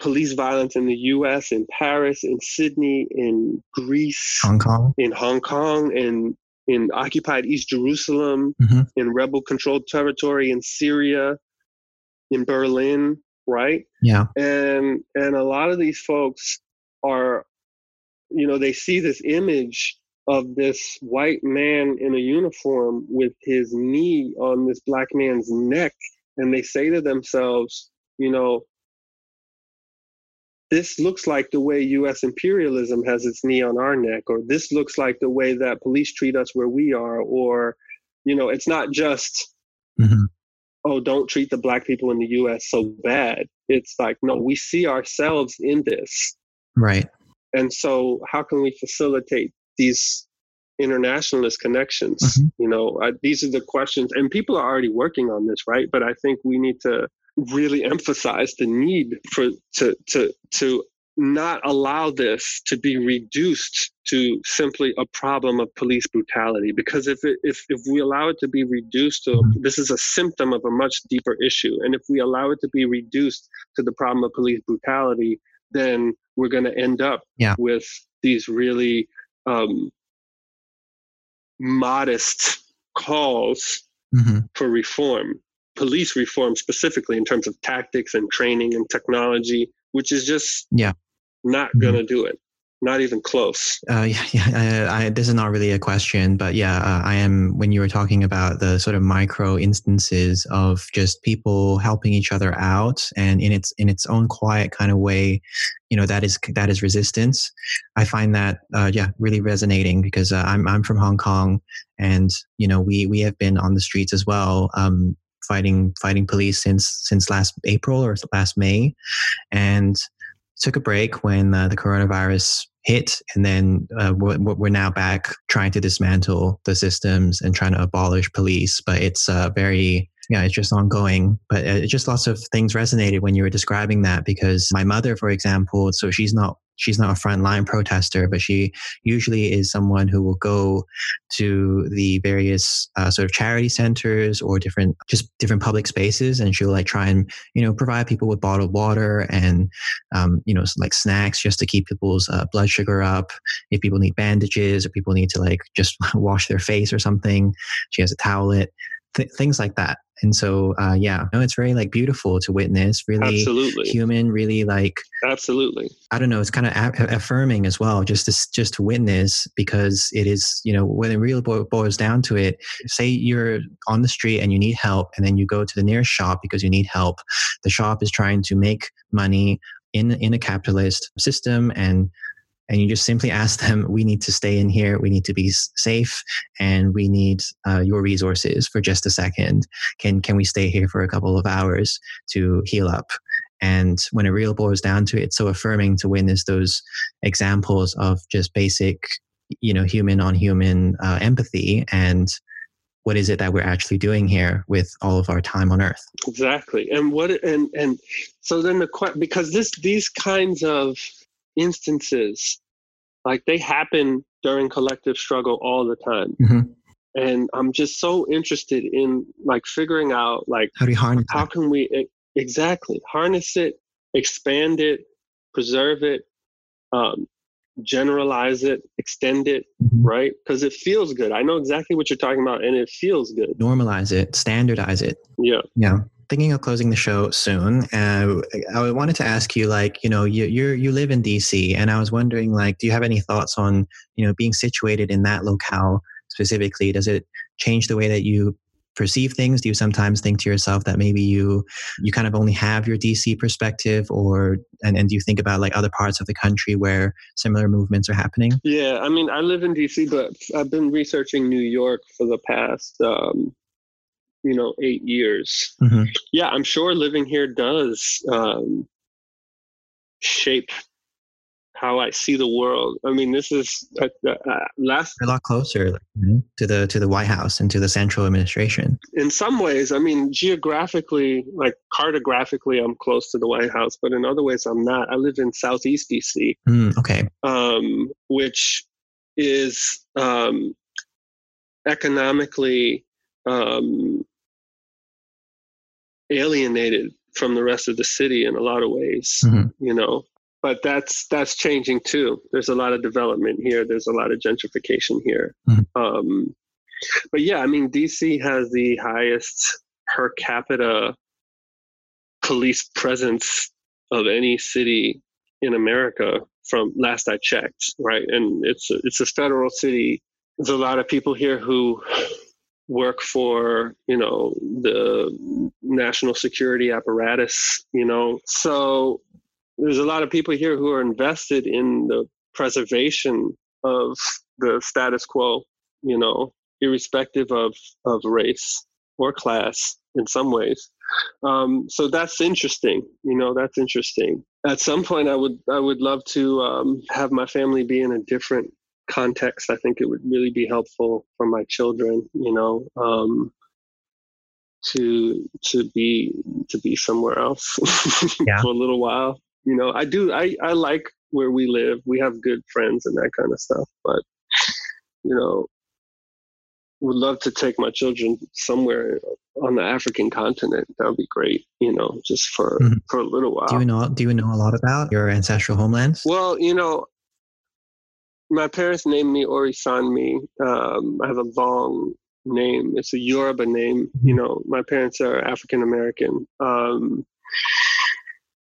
police violence in the US, in Paris, in Sydney, in Greece, Hong Kong, in Hong Kong, in in occupied East Jerusalem, mm-hmm. in rebel controlled territory in Syria, in Berlin, right? Yeah. And and a lot of these folks are you know, they see this image of this white man in a uniform with his knee on this black man's neck, and they say to themselves, you know, this looks like the way US imperialism has its knee on our neck, or this looks like the way that police treat us where we are, or, you know, it's not just, mm-hmm. oh, don't treat the black people in the US so bad. It's like, no, we see ourselves in this. Right. And so, how can we facilitate these internationalist connections? Mm-hmm. You know, uh, these are the questions, and people are already working on this, right? But I think we need to really emphasize the need for to to to not allow this to be reduced to simply a problem of police brutality because if it, if if we allow it to be reduced to this is a symptom of a much deeper issue and if we allow it to be reduced to the problem of police brutality then we're going to end up yeah. with these really um, modest calls mm-hmm. for reform, police reform specifically in terms of tactics and training and technology, which is just yeah. not mm-hmm. going to do it not even close. Uh, yeah, yeah I, I, this is not really a question, but yeah, uh, I am. When you were talking about the sort of micro instances of just people helping each other out, and in its in its own quiet kind of way, you know, that is that is resistance. I find that uh, yeah, really resonating because uh, I'm I'm from Hong Kong, and you know, we we have been on the streets as well. Um, fighting fighting police since since last April or last May, and took a break when uh, the coronavirus hit, and then uh, we're, we're, now back trying to dismantle the systems and trying to abolish police. But it's uh, very yeah, it's just ongoing. But uh, it just lots of things resonated when you were describing that because my mother, for example, so she's not she's not a frontline protester, but she usually is someone who will go to the various uh, sort of charity centers or different just different public spaces, and she'll like try and you know provide people with bottled water and um, you know like snacks just to keep people's uh, blood sugar up. If people need bandages or people need to like just wash their face or something, she has a towelette. Th- things like that and so uh, yeah no it's very like beautiful to witness really absolutely. human really like absolutely. I don't know it's kind of a- affirming as well just to just to witness because it is you know when it really boils down to it say you're on the street and you need help and then you go to the nearest shop because you need help the shop is trying to make money in in a capitalist system and and you just simply ask them we need to stay in here. We need to be safe and we need uh, your resources for just a second. Can can we stay here for a couple of hours to heal up? And when it really boils down to it it's so affirming to witness those examples of just basic you know human on human uh, empathy and what is it that we're actually doing here with all of our time on earth. Exactly. And what and and so then the question, because this these kinds of instances like they happen during collective struggle all the time. Mm-hmm. and i'm just so interested in like figuring out like how do you harness how can we exactly harness it expand it preserve it um, generalize it extend it mm-hmm. right? Because it feels good. I know exactly what you're talking about and it feels good. Normalize it standardize it. Yeah. Yeah thinking of closing the show soon. Uh, I wanted to ask you, like, you know, you you you live in DC, and I was wondering, like, do you have any thoughts on, you know, being situated in that locale specifically? Does it change the way that you perceive things? Do you sometimes think to yourself that maybe you you kind of only have your DC perspective, or and, and do you think about like other parts of the country where similar movements are happening? Yeah, I mean, I live in DC, but I've been researching New York for the past um, you know eight years. Mm-hmm. yeah i'm sure living here does um, shape how i see the world. I mean this is uh, uh, last a lot closer to the to the white house and to the central administration. In some ways i mean geographically like cartographically i'm close to the white house but in other ways i'm not. I live in southeast dc mm, okay. Um, which is um, economically um, alienated from the rest of the city in a lot of ways mm-hmm. you know? But that's that's changing too. There's a lot of development here. There's a lot of gentrification here. Mm-hmm. um, but yeah i mean dc has the highest per capita police presence of any city in america from last i checked right? And it's a, it's a federal city. There's a lot of people here who work for you know the national security apparatus you know? So there's a lot of people here who are invested in the preservation of the status quo you know irrespective of of race or class in some ways. Um, so that's interesting you know that's interesting. At some point i would i would love to um, have my family be in a different context, I think it would really be helpful for my children, you know, um, to to be to be somewhere else yeah. for a little while. You know, I do I, I like where we live. We have good friends and that kind of stuff, but you know, would love to take my children somewhere on the African continent. That would be great, you know, just for mm-hmm. for a little while. Do you know do you know a lot about your ancestral homelands? Well, you know, my parents named me Orisanmi. Um, I have a long name. It's a Yoruba name. You know, my parents are African American. Um,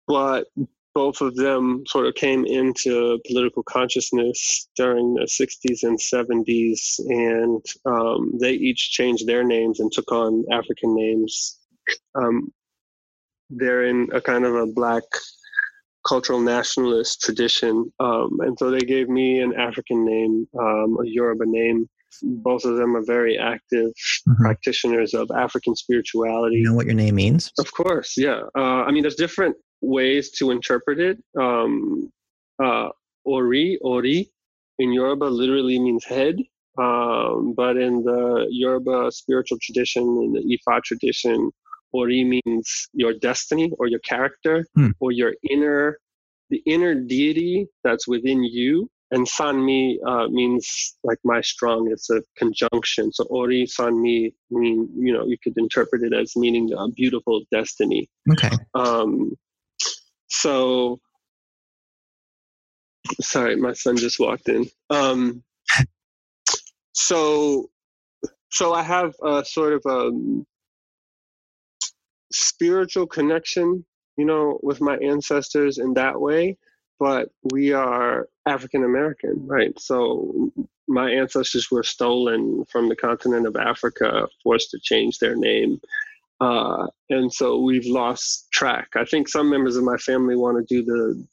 but both of them sort of came into political consciousness during the 60s and 70s, and um, they each changed their names and took on African names. Um, they're in a kind of a black cultural nationalist tradition. Um, and so they gave me an African name, um, a Yoruba name. Both of them are very active mm-hmm. practitioners of African spirituality. You know what your name means? Of course, yeah. Uh, I mean, there's different ways to interpret it. Um, uh, ori, ori, in Yoruba literally means head. Um, but in the Yoruba spiritual tradition, in the Ifa tradition, Ori means your destiny or your character hmm. or your inner the inner deity that's within you. And Sanmi uh, means like my strong. It's a conjunction. So Ori Sanmi mean you know you could interpret it as meaning a beautiful destiny. Okay. Um, so sorry, my son just walked in. Um, so so I have a sort of a um, spiritual connection, you know, with my ancestors in that way. But we are African American, right? So my ancestors were stolen from the continent of Africa, forced to change their name. Uh, and so we've lost track. I think some members of my family want to do the,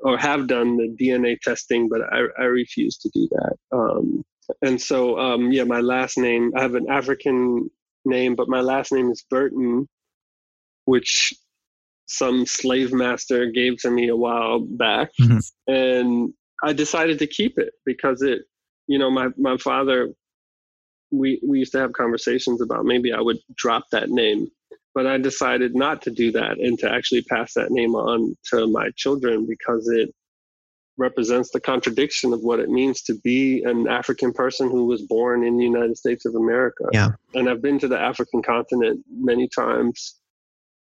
or have done the DNA testing, but I, I refuse to do that. Um, and so, um, yeah, my last name, I have an African name, but my last name is Burton, which some slave master gave to me a while back. Mm-hmm. And I decided to keep it because it, you know, my, my father, we, we used to have conversations about maybe I would drop that name, but I decided not to do that and to actually pass that name on to my children because it represents the contradiction of what it means to be an African person who was born in the United States of America. Yeah. And I've been to the African continent many times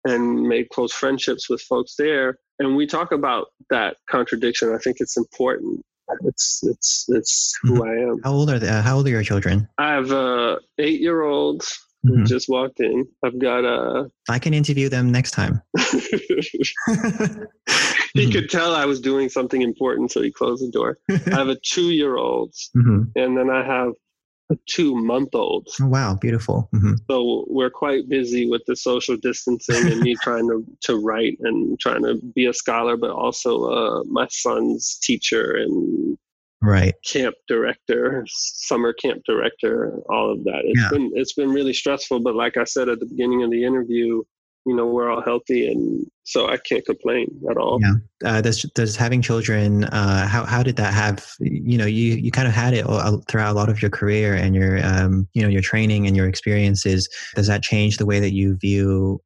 and made close friendships with folks there. And we talk about that contradiction. I think it's important. It's it's it's who mm-hmm. I am. How old are they? Uh, how old are your children? I have a eight year old who mm-hmm. just walked in. I've got a. I can interview them next time. he could tell I was doing something important, so he closed the door. I have a two year old, mm-hmm. and then I have two month old. Oh, wow, beautiful. Mm-hmm. So we're quite busy with the social distancing and me trying to, to write and trying to be a scholar, but also uh, my son's teacher and right camp director summer camp director all of that it's yeah. been it's been really stressful but like i said at the beginning of the interview you know we're all healthy and so i can't complain at all. Yeah. Uh, does, does having children uh, how, how did that have you know you, you kind of had it all, throughout a lot of your career and your um, you know your training and your experiences. Does that change the way that you view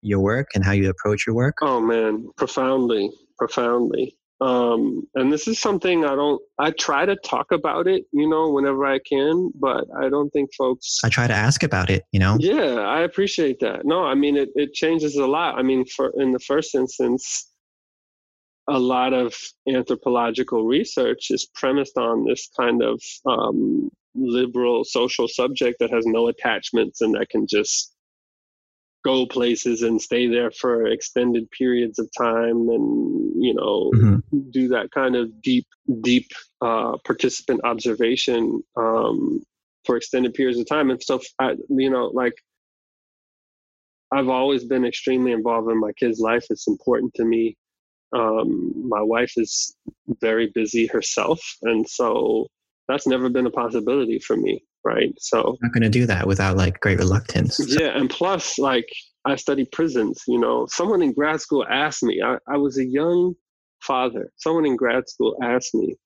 your work and how you approach your work? Oh man. Profoundly. Profoundly um, and this is something i don't i try to talk about it you know whenever i can but i don't think folks i try to ask about it you know? Yeah i appreciate that. No i mean it, it changes a lot. I mean for in the first instance a lot of anthropological research is premised on this kind of um, liberal social subject that has no attachments and that can just go places and stay there for extended periods of time and you know mm-hmm. do that kind of deep deep uh, participant observation um, for extended periods of time and so I, you know like i've always been extremely involved in my kids life. It's important to me. Um, my wife is very busy herself. And so that's never been a possibility for me right? So I'm not going to do that without like great reluctance. Yeah, and plus, like I study prisons. You know, someone in grad school asked me. I, I was a young father. Someone in grad school asked me,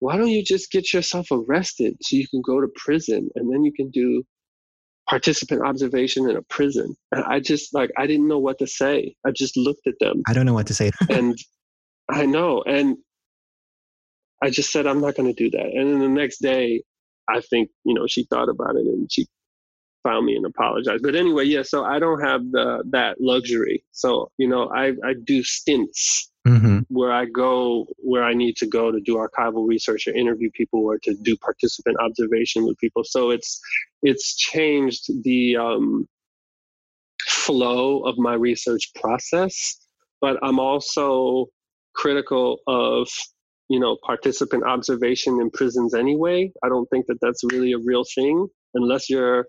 "Why don't you just get yourself arrested so you can go to prison and then you can do participant observation in a prison?" And I just like I didn't know what to say. I just looked at them. I don't know what to say. and I know, and I just said I'm not going to do that. And then the next day, I think you know she thought about it and she found me and apologized. But anyway, yeah. So I don't have the that luxury. So you know, I I do stints mm-hmm. where I go where I need to go to do archival research or interview people or to do participant observation with people. So it's it's changed the um, flow of my research process. But I'm also critical of you know participant observation in prisons anyway i don't think that that's really a real thing unless you're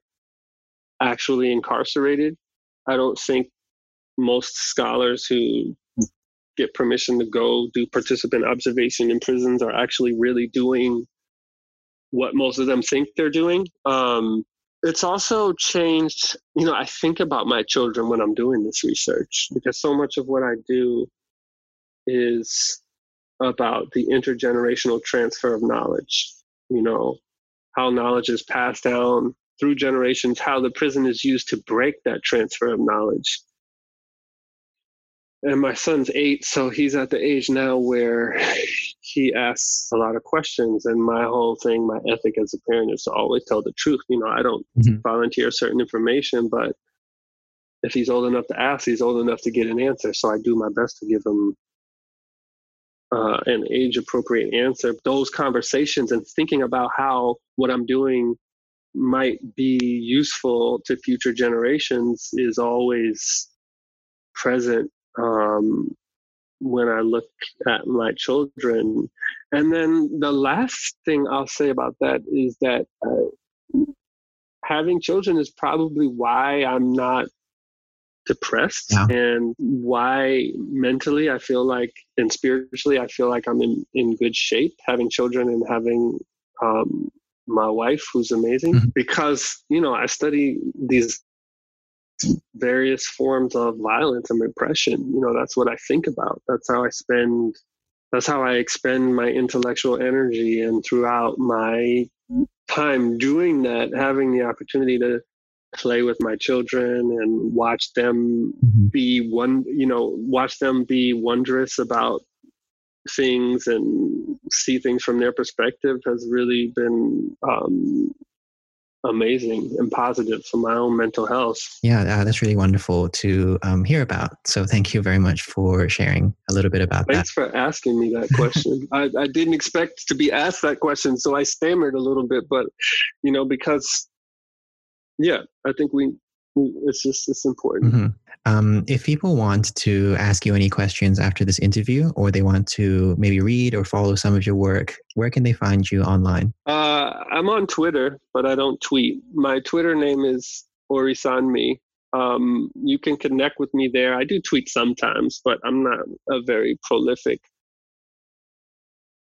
actually incarcerated. I don't think most scholars who get permission to go do participant observation in prisons are actually really doing what most of them think they're doing. Um, it's also changed you know i think about my children when i'm doing this research because so much of what i do is about the intergenerational transfer of knowledge. You know, how knowledge is passed down through generations, how the prison is used to break that transfer of knowledge. and my son's eight, so he's at the age now where he asks a lot of questions. And my whole thing, my ethic as a parent is to always tell the truth. You know, I don't mm-hmm. volunteer certain information, but if he's old enough to ask, he's old enough to get an answer. So I do my best to give him uh, an age appropriate answer. Those conversations and thinking about how what I'm doing might be useful to future generations is always present um, when I look at my children. And then the last thing I'll say about that is that uh, having children is probably why I'm not depressed yeah. and why mentally I feel like and spiritually I feel like I'm in, in good shape having children and having um, my wife who's amazing mm-hmm. because you know I study these various forms of violence and repression. You know, that's what I think about. That's how I spend that's how I expend my intellectual energy and throughout my time doing that, having the opportunity to play with my children and watch them mm-hmm. be one you know, watch them be wondrous about things and see things from their perspective has really been um, amazing and positive for my own mental health. Yeah, uh, that's really wonderful to um, hear about. So thank you very much for sharing a little bit about Thanks that. Thanks for asking me that question. I, I didn't expect to be asked that question, so I stammered a little bit, but you know, because yeah, I think we it's just it's important. Mm-hmm. Um, if people want to ask you any questions after this interview, or they want to maybe read or follow some of your work, where can they find you online? Uh, I'm on Twitter, but I don't tweet. My Twitter name is Orisanmi. Um, you can connect with me there. I do tweet sometimes, but I'm not a very prolific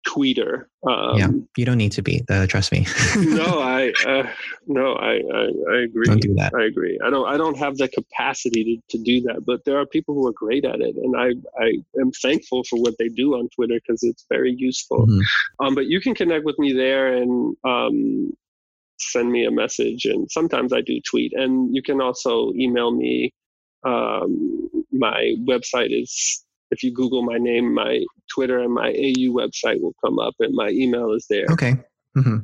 tweeter. Um, yeah, you don't need to be. Uh, trust me. no, I uh, no, I, I, I agree. Don't do that. I agree. I don't I don't have the capacity to, to do that, but there are people who are great at it, and I I am thankful for what they do on Twitter because it's very useful. Mm-hmm. Um, but you can connect with me there and um, send me a message, and sometimes I do tweet, and you can also email me. Um, my website is if you Google my name, my Twitter and my AU website will come up, and my email is there. Okay. Mm-hmm.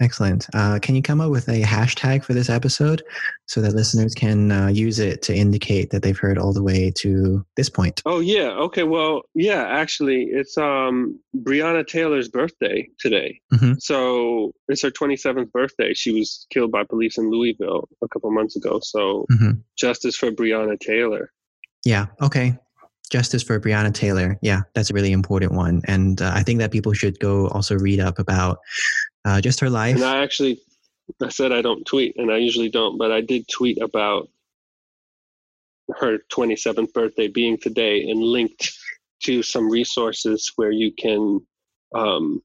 Excellent. Uh, can you come up with a hashtag for this episode so that listeners can uh, use it to indicate that they've heard all the way to this point? Oh yeah. Okay. Well, yeah. Actually, it's um, Breonna Taylor's birthday today. Mm-hmm. So it's her 27th birthday. She was killed by police in Louisville a couple months ago. So mm-hmm. justice for Breonna Taylor. Yeah. Okay. Justice for Breonna Taylor. Yeah, that's a really important one. And uh, I think that people should go also read up about uh, just her life. And I actually, I said I don't tweet, and I usually don't, but I did tweet about her 27th birthday being today and linked to some resources where you can um,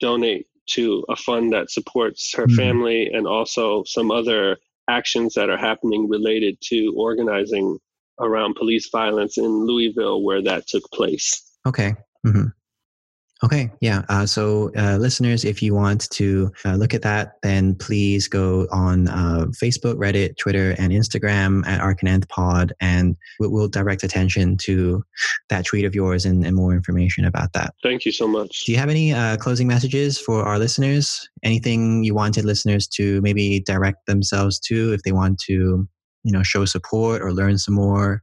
donate to a fund that supports her mm-hmm. family and also some other actions that are happening related to organizing around police violence in Louisville where that took place. Okay. Mm-hmm. Okay, yeah. Uh, so, uh, listeners, if you want to uh, look at that, then please go on uh, Facebook, Reddit, Twitter, and Instagram at Arch and Anth Pod, and we'll, we'll, direct attention to that tweet of yours and, and, more information about that. Thank you so much. Do you have any uh, closing messages for our listeners? Anything you wanted listeners to maybe direct themselves to if they want to you know show support or learn some more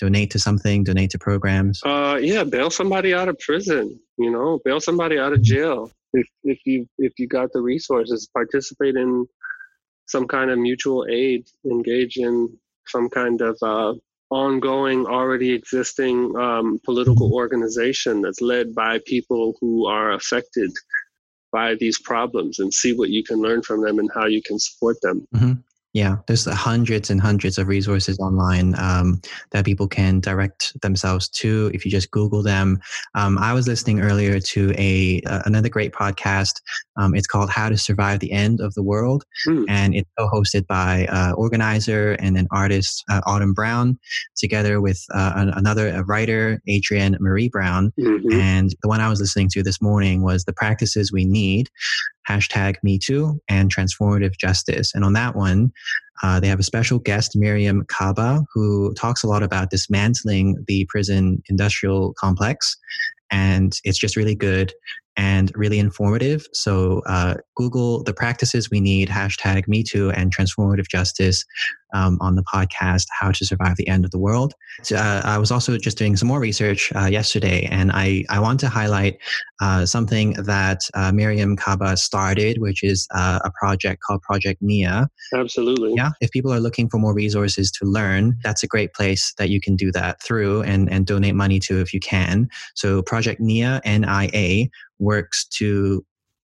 donate to something donate to programs? Uh yeah bail somebody out of prison you know bail somebody out of jail. If if you if you got the resources participate in some kind of mutual aid engage in some kind of uh, ongoing already existing um, political organization that's led by people who are affected by these problems and see what you can learn from them and how you can support them. Mm-hmm. Yeah, there's hundreds and hundreds of resources online um, that people can direct themselves to if you just Google them. Um, I was listening earlier to a uh, another great podcast. Um, it's called "How to Survive the End of the World," mm. and it's co-hosted by uh, organizer and an artist uh, Autumn Brown, together with uh, another writer Adrienne Maree Brown. Mm-hmm. And the one I was listening to this morning was "The Practices We Need." hashtag me too and transformative justice and on that one Uh, they have a special guest, Mariame Kaba, who talks a lot about dismantling the prison industrial complex. And it's just really good and really informative. So uh, Google the practices we need, hashtag Me Too and transformative justice um, on the podcast, How to Survive the End of the World. Uh, I was also just doing some more research uh, yesterday, and I, I want to highlight uh, something that uh, Mariame Kaba started, which is uh, a project called Project Nia. Absolutely. Yeah. If people are looking for more resources to learn, that's a great place that you can do that through and, and donate money to if you can. So Project Nia, N-I-A, works to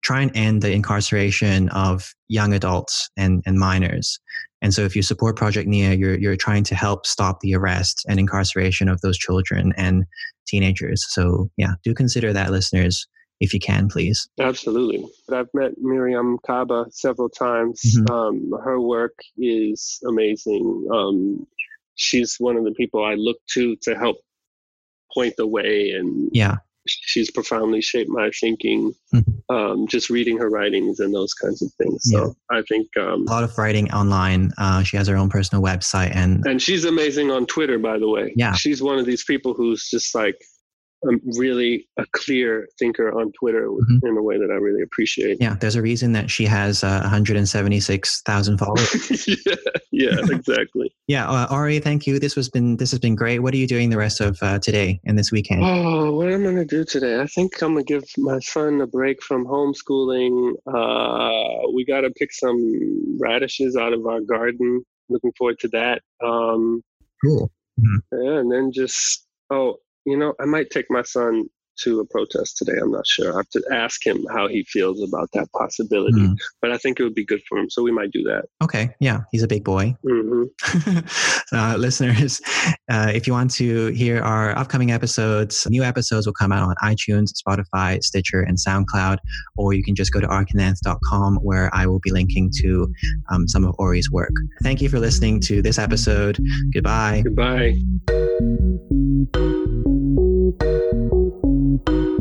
try and end the incarceration of young adults and, and minors. And so if you support Project NIA, you're, you're trying to help stop the arrest and incarceration of those children and teenagers. So yeah, do consider that listeners if you can, please. Absolutely. I've met Mariame Kaba several times. Mm-hmm. Um, her work is amazing. Um, she's one of the people I look to to help point the way and yeah she's profoundly shaped my thinking mm-hmm. um, just reading her writings and those kinds of things so yeah. i think um, a lot of writing online uh, she has her own personal website and and she's amazing on twitter by the way yeah she's one of these people who's just like I'm really a clear thinker on Twitter mm-hmm. in a way that I really appreciate. Yeah, there's a reason that she has uh, 176,000 followers. yeah, yeah, exactly. yeah, uh, Ori, thank you. This was been this has been great. What are you doing the rest of uh, today and this weekend? Oh, what am I'm gonna do today? I think I'm gonna give my son a break from homeschooling. Uh, we got to pick some radishes out of our garden. Looking forward to that. Um, cool. Mm-hmm. Yeah, and then just oh, you know, I might take my son to a protest today. I'm not sure. I have to ask him how he feels about that possibility. Mm. But I think it would be good for him. So we might do that. Okay. Yeah. He's a big boy. Mm-hmm. uh, listeners, uh, if you want to hear our upcoming episodes, new episodes will come out on iTunes, Spotify, Stitcher, and SoundCloud. Or you can just go to archandanth.com where I will be linking to um, some of Ori's work. Thank you for listening to this episode. Goodbye. Goodbye thank you